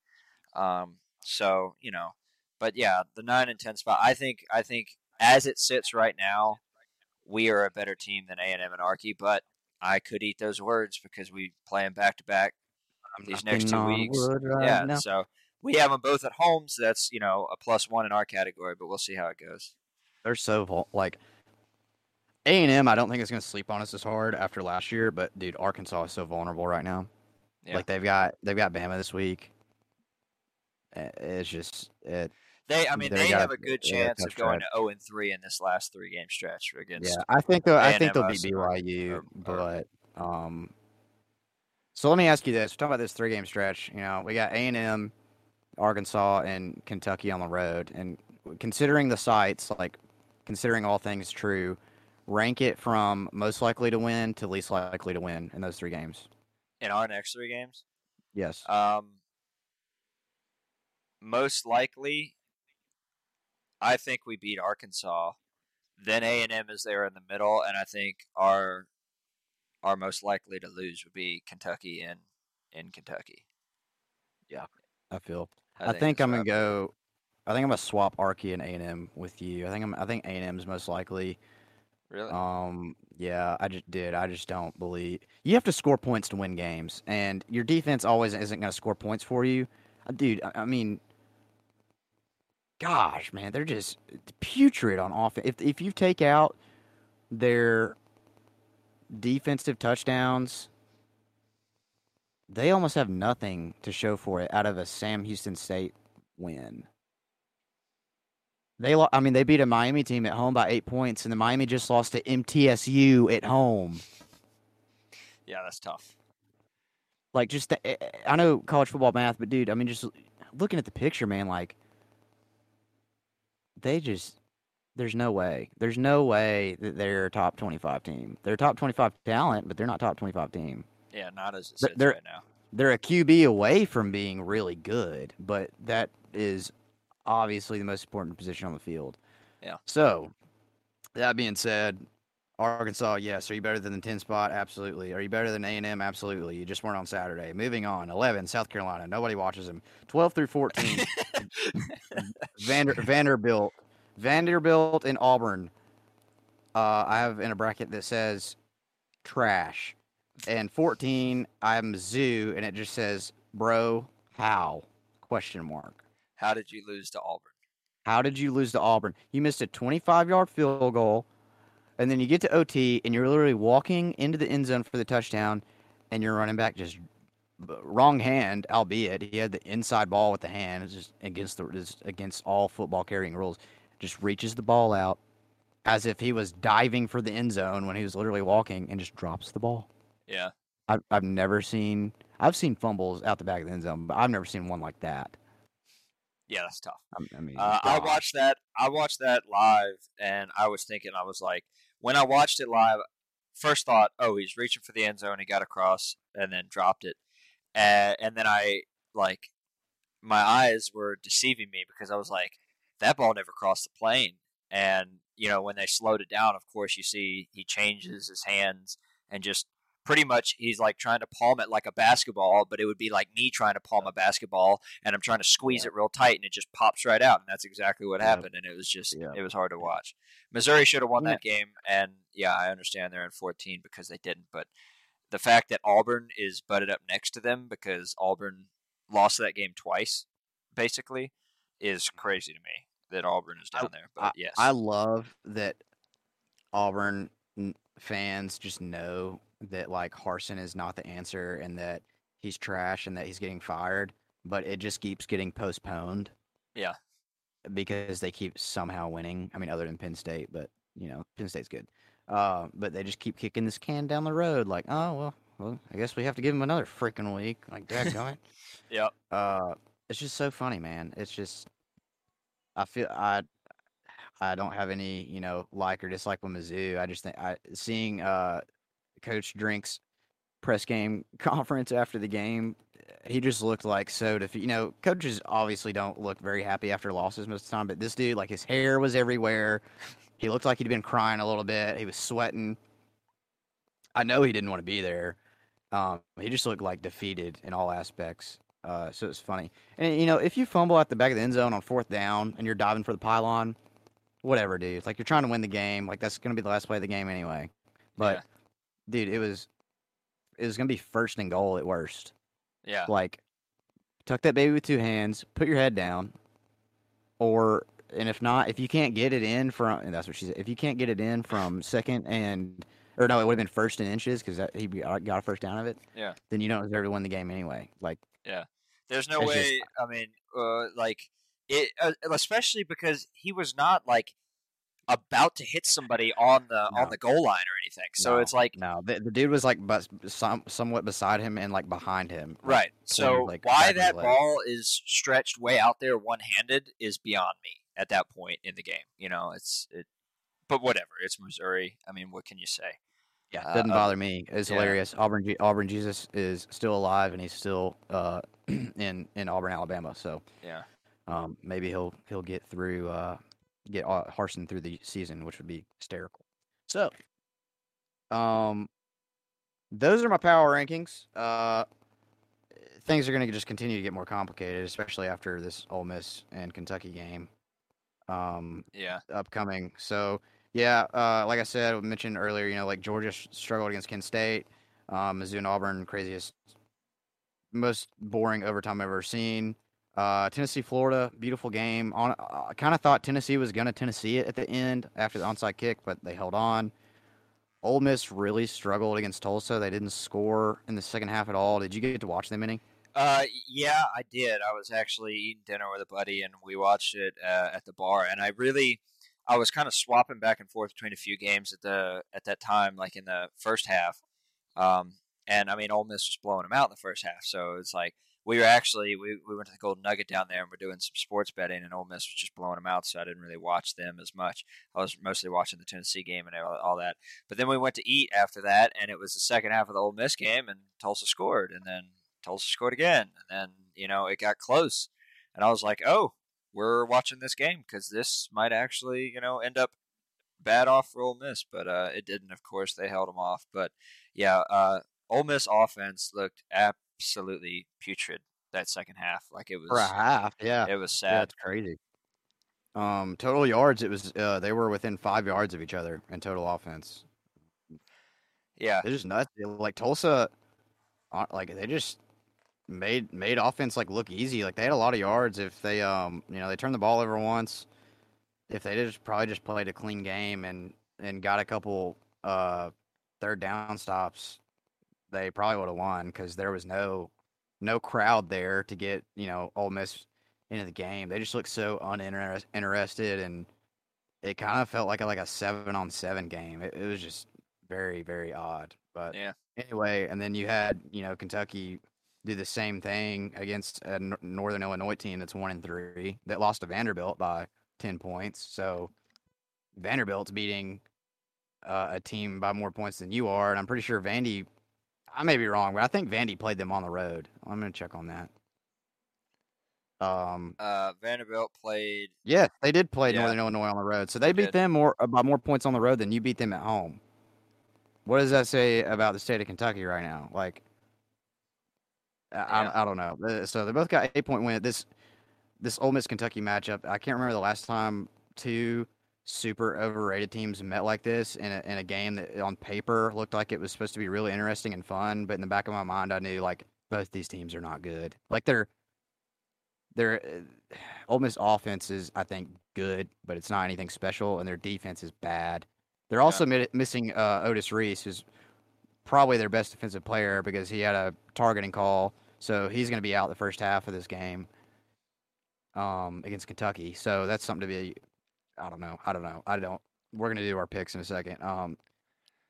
Um, so you know, but yeah, the nine and ten spot. I think. I think as it sits right now, we are a better team than A and M and Arky. But I could eat those words because we play them back to back these next two weeks. right yeah, now. so we have them both at home. So that's you know a plus one in our category. But we'll see how it goes. they're so like A and M. I don't think it's going to sleep on us as hard after last year, but dude, Arkansas is so vulnerable right now. Yeah. Like they've got they've got Bama this week. Uh, It's just it. They, I mean, They they got have a- good got a chance of going stretch. to zero and three in this last three game stretch against. Yeah, I think they'll, I think they'll beat BYU, or- or- but um. So let me ask you this: We're talking about this three game stretch. You know, we got A and M, Arkansas, and Kentucky on the road, and considering the sites, like considering all things true, rank it from most likely to win to least likely to win in those three games. in our next three games. Yes. Um, most likely, I think we beat Arkansas. Then A and M is there in the middle, and I think our our most likely to lose would be Kentucky in in Kentucky. Yeah, I feel. I, I, think, I'm gonna where go. I think I'm gonna swap Arky and A and M with you. I think I'm. I think A and M is most likely. Really? Um, yeah, I just did. I just don't believe you have to score points to win games, and your defense always isn't going to score points for you, dude. I, I mean, gosh, man, they're just putrid on offense. If if you take out their defensive touchdowns, they almost have nothing to show for it out of a Sam Houston State win. They, lo- I mean, they beat a Miami team at home by eight points, and the Miami just lost to MTSU at home. yeah, that's tough. Like, just the, I know college football math, but dude, I mean, just looking at the picture, man, like they just there's no way, there's no way that they're a top twenty-five team. They're top twenty-five talent, but they're not top twenty-five team. Yeah, not as it they're- right now. They're a QB away from being really good, but that is obviously the most important position on the field. Yeah. So, that being said, Arkansas, yes. Are you better than the 10 spot? Absolutely. Are you better than A&M? Absolutely. You just weren't on Saturday. Moving on. 11, South Carolina. Nobody watches them. 12 through 14, Vander, Vanderbilt. Vanderbilt and Auburn. Uh, I have in a bracket that says trash. And 14, Mizzou, and it just says, bro, how? Question mark. How did you lose to Auburn? How did you lose to Auburn? You missed a 25 yard field goal, and then you get to OT, and you're literally walking into the end zone for the touchdown, and your running back just wrong hand, albeit he had the inside ball with the hand. It's just against the it's against all football carrying rules. Just reaches the ball out as if he was diving for the end zone when he was literally walking, and just drops the ball. Yeah, I've I've never seen I've seen fumbles out the back of the end zone, but I've never seen one like that. yeah, that's tough. I, I mean, Uh, I watched that. I watched that live, and I was thinking, I was like, when I watched it live, first thought, oh, he's reaching for the end zone, he got across, and then dropped it, uh, and then I like, my eyes were deceiving me because I was like, that ball never crossed the plane, and you know when they slowed it down, of course you see he changes his hands and just pretty much he's like trying to palm it like a basketball, but it would be like me trying to palm a basketball and I'm trying to squeeze it real tight and it just pops right out and that's exactly what Yeah. happened and it was just Yeah. it was hard to watch. Missouri should have won Yeah. that game and yeah, I understand they're in 14 because they didn't, but the fact that Auburn is butted up next to them because Auburn lost that game twice basically is mm-hmm. crazy to me that Auburn is down there. But yes. I love that Auburn fans just know that like Harsin is not the answer and that he's trash and that he's getting fired, but it just keeps getting postponed. Yeah. Because they keep somehow winning. I mean, other than Penn State, but you know, Penn State's good. Uh, but they just keep kicking this can down the road. Like, oh well, well, I guess we have to give him another freaking week. Like, dadgummit. Yep. Uh, it's just so funny, man. It's just, I feel I, I don't have any, you know, like or dislike with Mizzou. I just think I seeing uh, Coach Drink's press game conference after the game, he just looked like so defeated. You know, coaches obviously don't look very happy after losses most of the time, but this dude, like his hair was everywhere. He looked like he'd been crying a little bit. He was sweating. I know he didn't want to be there. Um, he just looked like defeated in all aspects. Uh, so it's funny. And you know, if you fumble at the back of the end zone on fourth down and you're diving for the pylon, whatever, dude. It's like you're trying to win the game. Like that's gonna be the last play of the game anyway. But Yeah. Dude, it was it was gonna be first and goal at worst. Yeah. Like tuck that baby with two hands, put your head down, or and if not, if you can't get it in from and that's what she said. If you can't get it in from second and or no, it would have been first and inches because he got got a first down of it. Yeah. Then you don't deserve to win the game anyway. Like Yeah. There's no It's just- way. I mean, uh, like it, uh, especially because he was not like about to hit somebody on the No. on the goal line or anything. So no, it's like no, the, the dude was like bus, some, somewhat beside him and like behind him. right. So like, why back of his that ball is stretched way out there one handed is beyond me at that point in the game. You know, it's it. But whatever. It's Missouri. I mean, what can you say? Yeah, Uh, doesn't uh, bother me. It's yeah. hilarious. Auburn, Auburn Jesus is still alive and he's still uh, in in Auburn, Alabama. So Yeah. um, maybe he'll he'll get through uh, get uh, Harsin through the season, which would be hysterical. So, um, those are my power rankings. Uh, things are going to just continue to get more complicated, especially after this Ole Miss and Kentucky game. Um, Yeah. upcoming. So yeah, uh, like I said, I mentioned earlier, you know, like Georgia struggled against Kent State, um, Mizzou and Auburn, craziest, most boring overtime I've ever seen. Uh, Tennessee, Florida, beautiful game. On, I kind of thought Tennessee was gonna Tennessee it at the end after the onside kick, but they held on. Ole Miss really struggled against Tulsa. They didn't score in the second half at all. Did you get to watch them any? Uh, yeah, I did. I was actually eating dinner with a buddy, and we watched it uh, at the bar. And I really, I was kind of swapping back and forth between a few games at the at that time, like in the first half. Um, and I mean, Ole Miss was blowing them out in the first half, so it's like we were actually we, we went to the Golden Nugget down there and we're doing some sports betting, and Ole Miss was just blowing them out, so I didn't really watch them as much. I was mostly watching the Tennessee game and all, that. But then we went to eat after that, and it was the second half of the Ole Miss game, and Tulsa scored, and then Tulsa scored again, and then you know it got close, and I was like, oh, we're watching this game because this might actually you know end up bad off for Ole Miss, but uh, it didn't. Of course, they held them off, but yeah, uh, Ole Miss offense looked absolutely putrid that second half. Like it was, For a half, yeah. it was Yeah, sad. it's crazy. Um, total yards, it was uh, they were within five yards of each other in total offense. Yeah, They're just nuts. Like Tulsa, uh, like they just made made offense like look easy. Like they had a lot of yards if they um you know they turned the ball over once. If they just probably just played a clean game and and got a couple uh third down stops, they probably would have won because there was no no crowd there to get you know Ole Miss into the game. They just looked so uninterested and it kind of felt like a, like a seven on seven game. It, it was just very very odd. But Yeah. anyway, and then you had you know Kentucky do the same thing against a Northern Illinois team that's one and three that lost to Vanderbilt by ten points. So Vanderbilt's beating uh, a team by more points than you are, and I'm pretty sure Vandy. I may be wrong, but I think Vandy played them on the road. I'm gonna check on that. Um, uh, Vanderbilt played. yeah, they did play Yeah. Northern Illinois on the road, so they beat did. them more uh, by more points on the road than you beat them at home. What does that say about the state of Kentucky right now? Like, I, Yeah. I, I don't know. So they both got eight point win. This this Ole Miss Kentucky matchup. I can't remember the last time two super overrated teams met like this in a, in a game that on paper looked like it was supposed to be really interesting and fun, but in the back of my mind, I knew like both these teams are not good. Like they're their uh, Ole Miss offense is, I think, good, but it's not anything special, and their defense is bad. They're also mi- missing uh, Otis Reese, who's probably their best defensive player because he had a targeting call, so he's going to be out the first half of this game um, against Kentucky. So that's something to be. I don't know. I don't know. I don't. We're going to do our picks in a second. Um,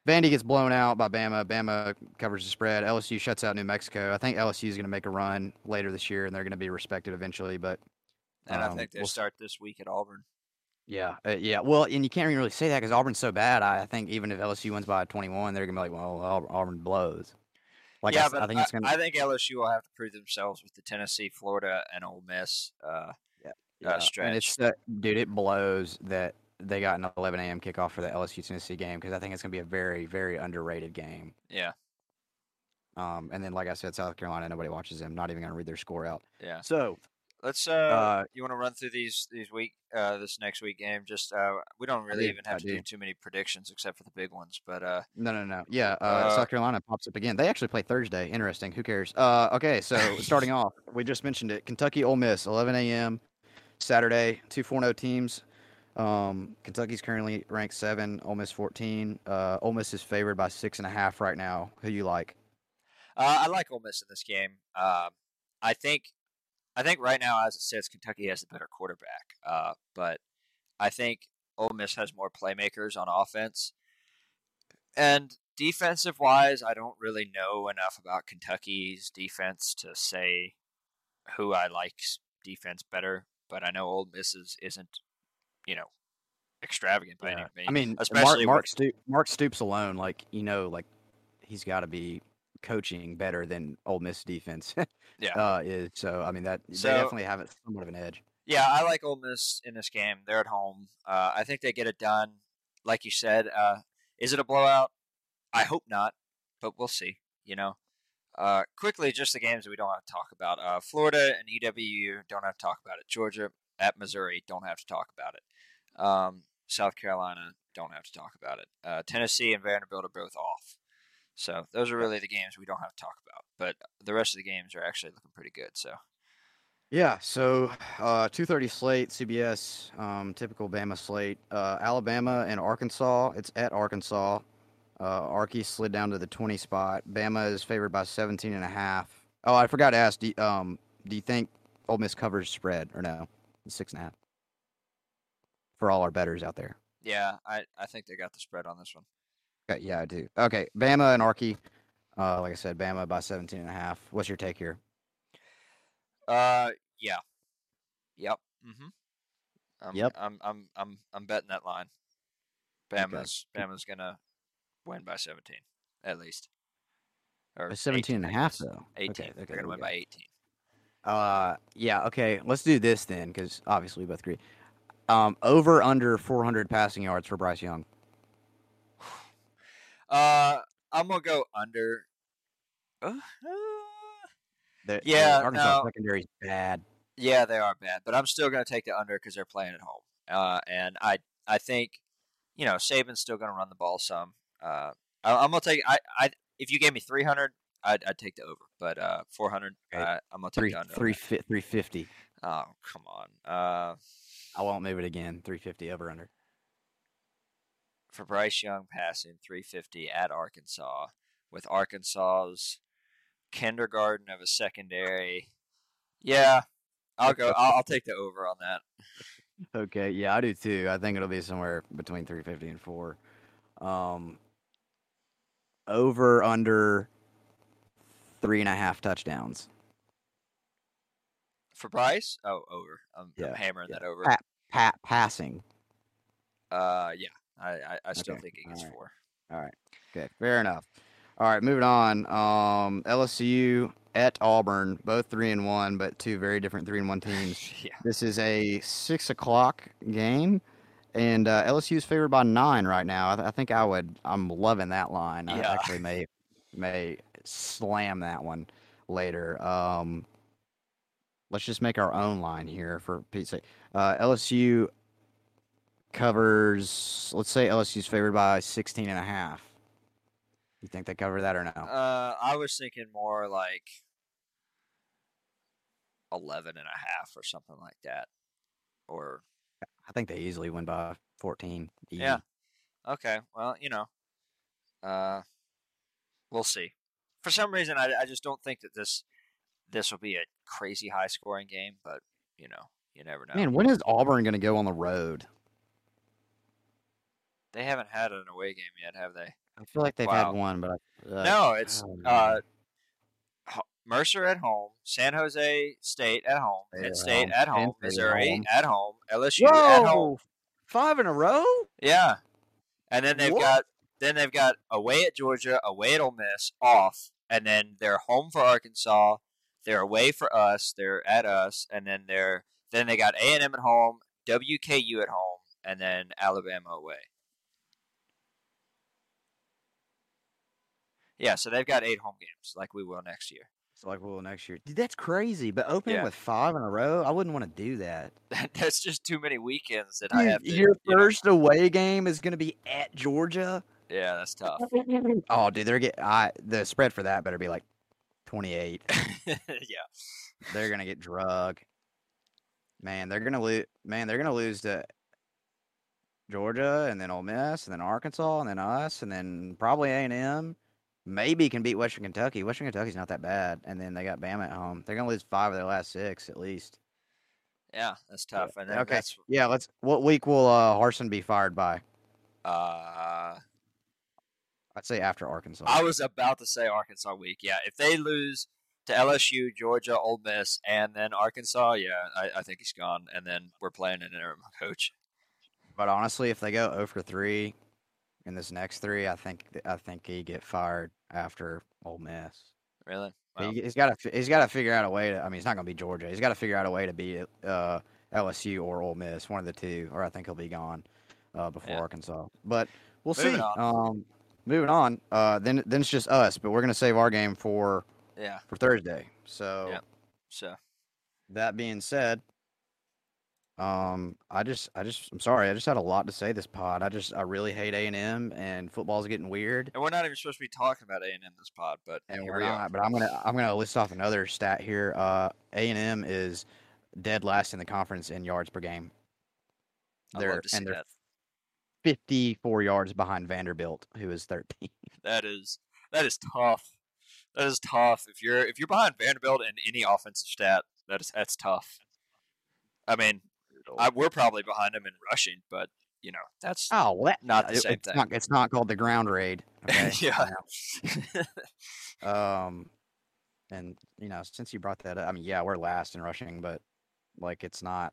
Vandy gets blown out by Bama. Bama covers the spread. LSU shuts out New Mexico. I think LSU is going to make a run later this year, and they're going to be respected eventually. But And I Um, think they we'll start this week at Auburn. Yeah, uh, yeah. Well, and you can't even really say that because Auburn's so bad. I, I think even if LSU wins by 21, they're gonna be like, well, Auburn blows. Like I yeah, s- but I think it's gonna. I think LSU will have to prove themselves with the Tennessee, Florida, and Ole Miss. Uh, yeah, and stretch. it's uh, dude, it blows that they got an 11 a.m. kickoff for the LSU Tennessee game because I think it's gonna be a very, very underrated game. yeah, Um, and then like I said, South Carolina, nobody watches them. Not even gonna read their score out. yeah. So Let's. Uh, Uh, you want to run through these these week uh, this next week game? Just uh, we don't really do, even have I to do do. too many predictions except for the big ones. But uh, No, no, no. Yeah, uh, Uh, South Carolina pops up again. They actually play Thursday. Interesting. Who cares? Uh, okay, so starting off, we just mentioned it. Kentucky, Ole Miss, 11 a.m. Saturday. Two 4-0 teams. Um, Kentucky's currently ranked seven. Ole Miss 14. Uh, Ole Miss is favored by six and a half right now. Who you like? Uh, I like Ole Miss in this game. Um, I think, I think right now, as it sits, Kentucky has the better quarterback. Uh, but I think Ole Miss has more playmakers on offense, and defensive wise, I don't really know enough about Kentucky's defense to say who I like's defense better. But I know Ole Miss's isn't, you know, extravagant by any means. I mean, especially Mark Mark, with- Stoop, Mark Stoops alone, like you know, like he's got to be coaching better than Ole Miss defense yeah. uh, is. So I mean that So- they definitely have it somewhat of an edge. Yeah, I like Ole Miss in this game. They're at home. Uh, I think they get it done. Like you said, uh, is it a blowout? I hope not, but we'll see. You know, uh, quickly, just the games we don't have to talk about. Uh, Florida and EWU don't have to talk about it. Georgia at Missouri don't have to talk about it. Um, South Carolina don't have to talk about it. Uh, Tennessee and Vanderbilt are both off. So those are really the games we don't have to talk about. But the rest of the games are actually looking pretty good. So Yeah, so uh, two thirty slate, CBS, um, typical Bama slate. Uh, Alabama and Arkansas. It's at Arkansas. Uh, Arky slid down to the twenty spot. Bama is favored by 17 and a half. Oh, I forgot to ask. Do, you- um, do you think Ole Miss covers spread or no? Six and a half. For all our betters out there. yeah, I, I think they got the spread on this one. Okay, yeah, I do. Okay, Bama and Arky. Uh, like I said, Bama by 17 and a half. What's your take here? Uh, yeah, yep, mm-hmm. I'm, Yep. I'm, I'm, I'm, I'm betting that line. Bama's, Bama's gonna win by 17, at least. Or By 17 and a half, though. 18. Okay, They're gonna win go. by 18. Uh, yeah, okay. Let's do this then, because obviously we both agree. Um, over under 400 passing yards for Bryce Young. Uh, I'm gonna go under. Uh, The, the Yeah, Arkansas no. secondary's bad. yeah, they are bad, but I'm still gonna take the under because they're playing at home. Uh, and I, I think, you know, Saban's still gonna run the ball some. Uh, I, I'm gonna take. I, I, if you gave me 300, I'd, I'd take the over, but uh, 400, Okay. uh, I'm gonna take Three, the under. three, fi- 350. Oh, come on. Uh, I won't move it again. 350 over under. for Bryce Young passing 350 at Arkansas with Arkansas's kindergarten of a secondary. Yeah, I'll go. I'll, I'll take the over on that. Okay, yeah, I do too. I think it'll be somewhere between 350 and 4. Um, over under three and a half touchdowns. For Bryce, oh, over. I'm, I'm Yeah, hammering yeah. that over. Pa- pa- passing. Uh, yeah, I, I, I still Okay, think he gets four. All right. Okay. Fair enough. All right. Moving on. Um, LSU at Auburn, both three and one, but two very different three and one teams. yeah, This is a six o'clock game, and uh, LSU is favored by nine right now. I, th- I think I would. I'm loving that line. I actually may may slam that one later. Um, let's just make our own line here for Pete's sake. Uh, LSU covers. Let's say LSU's favored by 16 and a half. You think they cover that or no? uh, I was thinking more like 11 and a half or something like that. Or I think they easily win by 14. Easy. Yeah. Okay. Well, you know, uh, we'll see. For some reason, I, I just don't think that this this will be a crazy high scoring game. But you know, you never know. Man, when is Auburn going to go on the road? They haven't had an away game yet, have they? I feel like they've Wow. had one, but I, uh, no, it's oh, uh, Mercer at home, San Jose State at home, State Penn at State home, at Penn home, State at Missouri home. at home, LSU at home. Five in a row? Yeah, and then they've What? got then they've got away at Georgia, away at Ole Miss, off, and then they're home for Arkansas. They're away for us. They're at us, and then they're then they got A and M at home, WKU at home, and then Alabama away. Yeah, so they've got eight home games, like we will next year. Like well next year. Dude, that's crazy. But opening Yeah. with five in a row, I wouldn't want to do that. That's just too many weekends that I have to. your you know- first away game is going to be at Georgia. yeah, that's tough. Oh, dude, they're get I the spread for that better be like twenty eight. yeah, they're gonna get drug. Man, they're gonna lose. Man, they're gonna lose to Georgia and then Ole Miss and then Arkansas and then us and then probably A and M. Maybe can beat Western Kentucky. Western Kentucky's not that bad, and then they got Bama at home. They're gonna lose five of their last six at least. yeah, that's tough. And then Okay. that's Yeah, let's. What week will uh, Harsin be fired by? uh, I'd say after Arkansas. I was about to say Arkansas week. Yeah, if they lose to LSU, Georgia, Ole Miss, and then Arkansas, yeah, I, I think he's gone. And then we're playing an interim coach. But honestly, if they go 0 for three in this next three, I think I think he get fired after Ole Miss. Really? Wow. He, he's got to he's got to figure out a way to. I mean, he's not going to be Georgia. He's got to figure out a way to beat uh, LSU or Ole Miss, one of the two, or I think he'll be gone uh, before Yeah. Arkansas. But we'll Moving see. on. Um, moving on. Uh, then then it's just us, but we're going to save our game for Yeah. for Thursday. So Yeah. So that being said, um, I just I just I'm sorry. I just had a lot to say this pod. I just I really hate A and M and football's getting weird. and we're not even supposed to be talking about A and M this pod, but and we're not. But I'm gonna I'm gonna list off another stat here. Uh, A and M is dead last in the conference in yards per game. I They're love to see and they're that. 54 yards behind Vanderbilt, who is 13. That is that is tough. That is tough. If you're if you're behind Vanderbilt in any offensive stat, that is that's tough. I mean, I, we're probably behind them in rushing, but you know that's Oh, well, that, Not the it- same it's thing. Not, it's not called the ground raid. Okay? yeah. Um, and you know, since you brought that up, I mean, yeah, we're last in rushing, but like, it's not.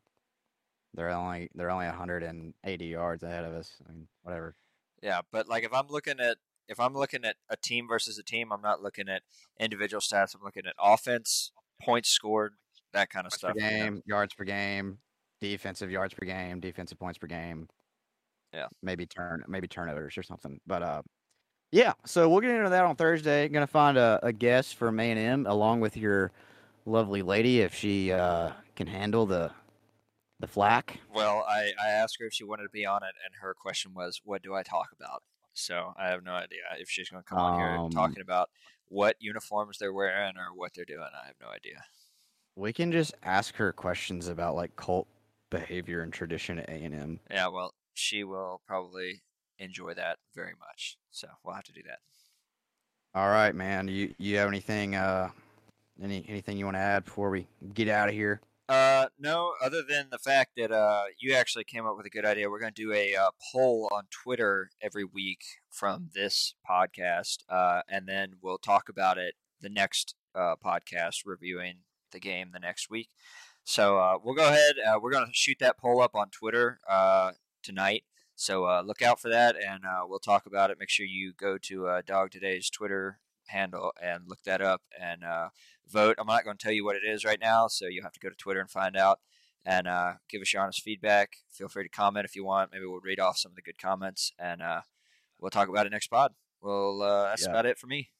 They're only they're only 180 yards ahead of us. I mean, whatever. Yeah, but like if I'm looking at if I'm looking at a team versus a team, I'm not looking at individual stats. I'm looking at offense, points scored, that kind of Yards stuff. per you know? game, yards per game, defensive yards per game, defensive points per game. Yeah. Maybe turn maybe turnovers or something. But uh yeah, so we'll get into that on Thursday. Gonna find a, a guest from A and M along with your lovely lady if she uh can handle the the flack. Well, I, I asked her if she wanted to be on it, and her question was, "What do I talk about?" So I have no idea if she's going to come on here Um, talking about what uniforms they're wearing or what they're doing. I have no idea. We can just ask her questions about like cult behavior and tradition at A and M. Yeah, well, she will probably enjoy that very much. So we'll have to do that. All right, man. You you have anything uh any anything you want to add before we get out of here? Uh, no, other than the fact that uh, you actually came up with a good idea. We're going to do a uh, poll on Twitter every week from this podcast, uh, and then we'll talk about it the next uh, podcast, reviewing the game the next week. So uh, we'll go ahead. Uh, we're going to shoot that poll up on Twitter uh, tonight. So uh, look out for that, and uh, we'll talk about it. Make sure you go to uh, Dog Today's Twitter handle and look that up and uh, vote. I'm not going to tell you what it is right now, so you'll have to go to Twitter and find out. And uh, give us your honest feedback. Feel free to comment if you want. Maybe we'll read off some of the good comments, and uh, we'll talk about it next pod. Well, uh, that's Yeah. about it for me.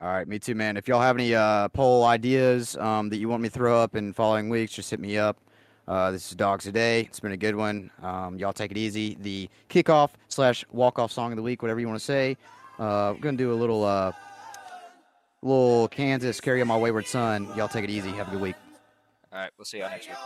All right, me too, man. If y'all have any uh, poll ideas um, that you want me to throw up in following weeks, just hit me up. Uh, this is Dogs Today. It's been a good one. Um, y'all take it easy. The kickoff slash walk off song of the week, whatever you want to say. Uh, we're gonna do a little uh, little Kansas carry on my wayward son. Y'all take it easy. Have a good week. All right, we'll see y'all next week.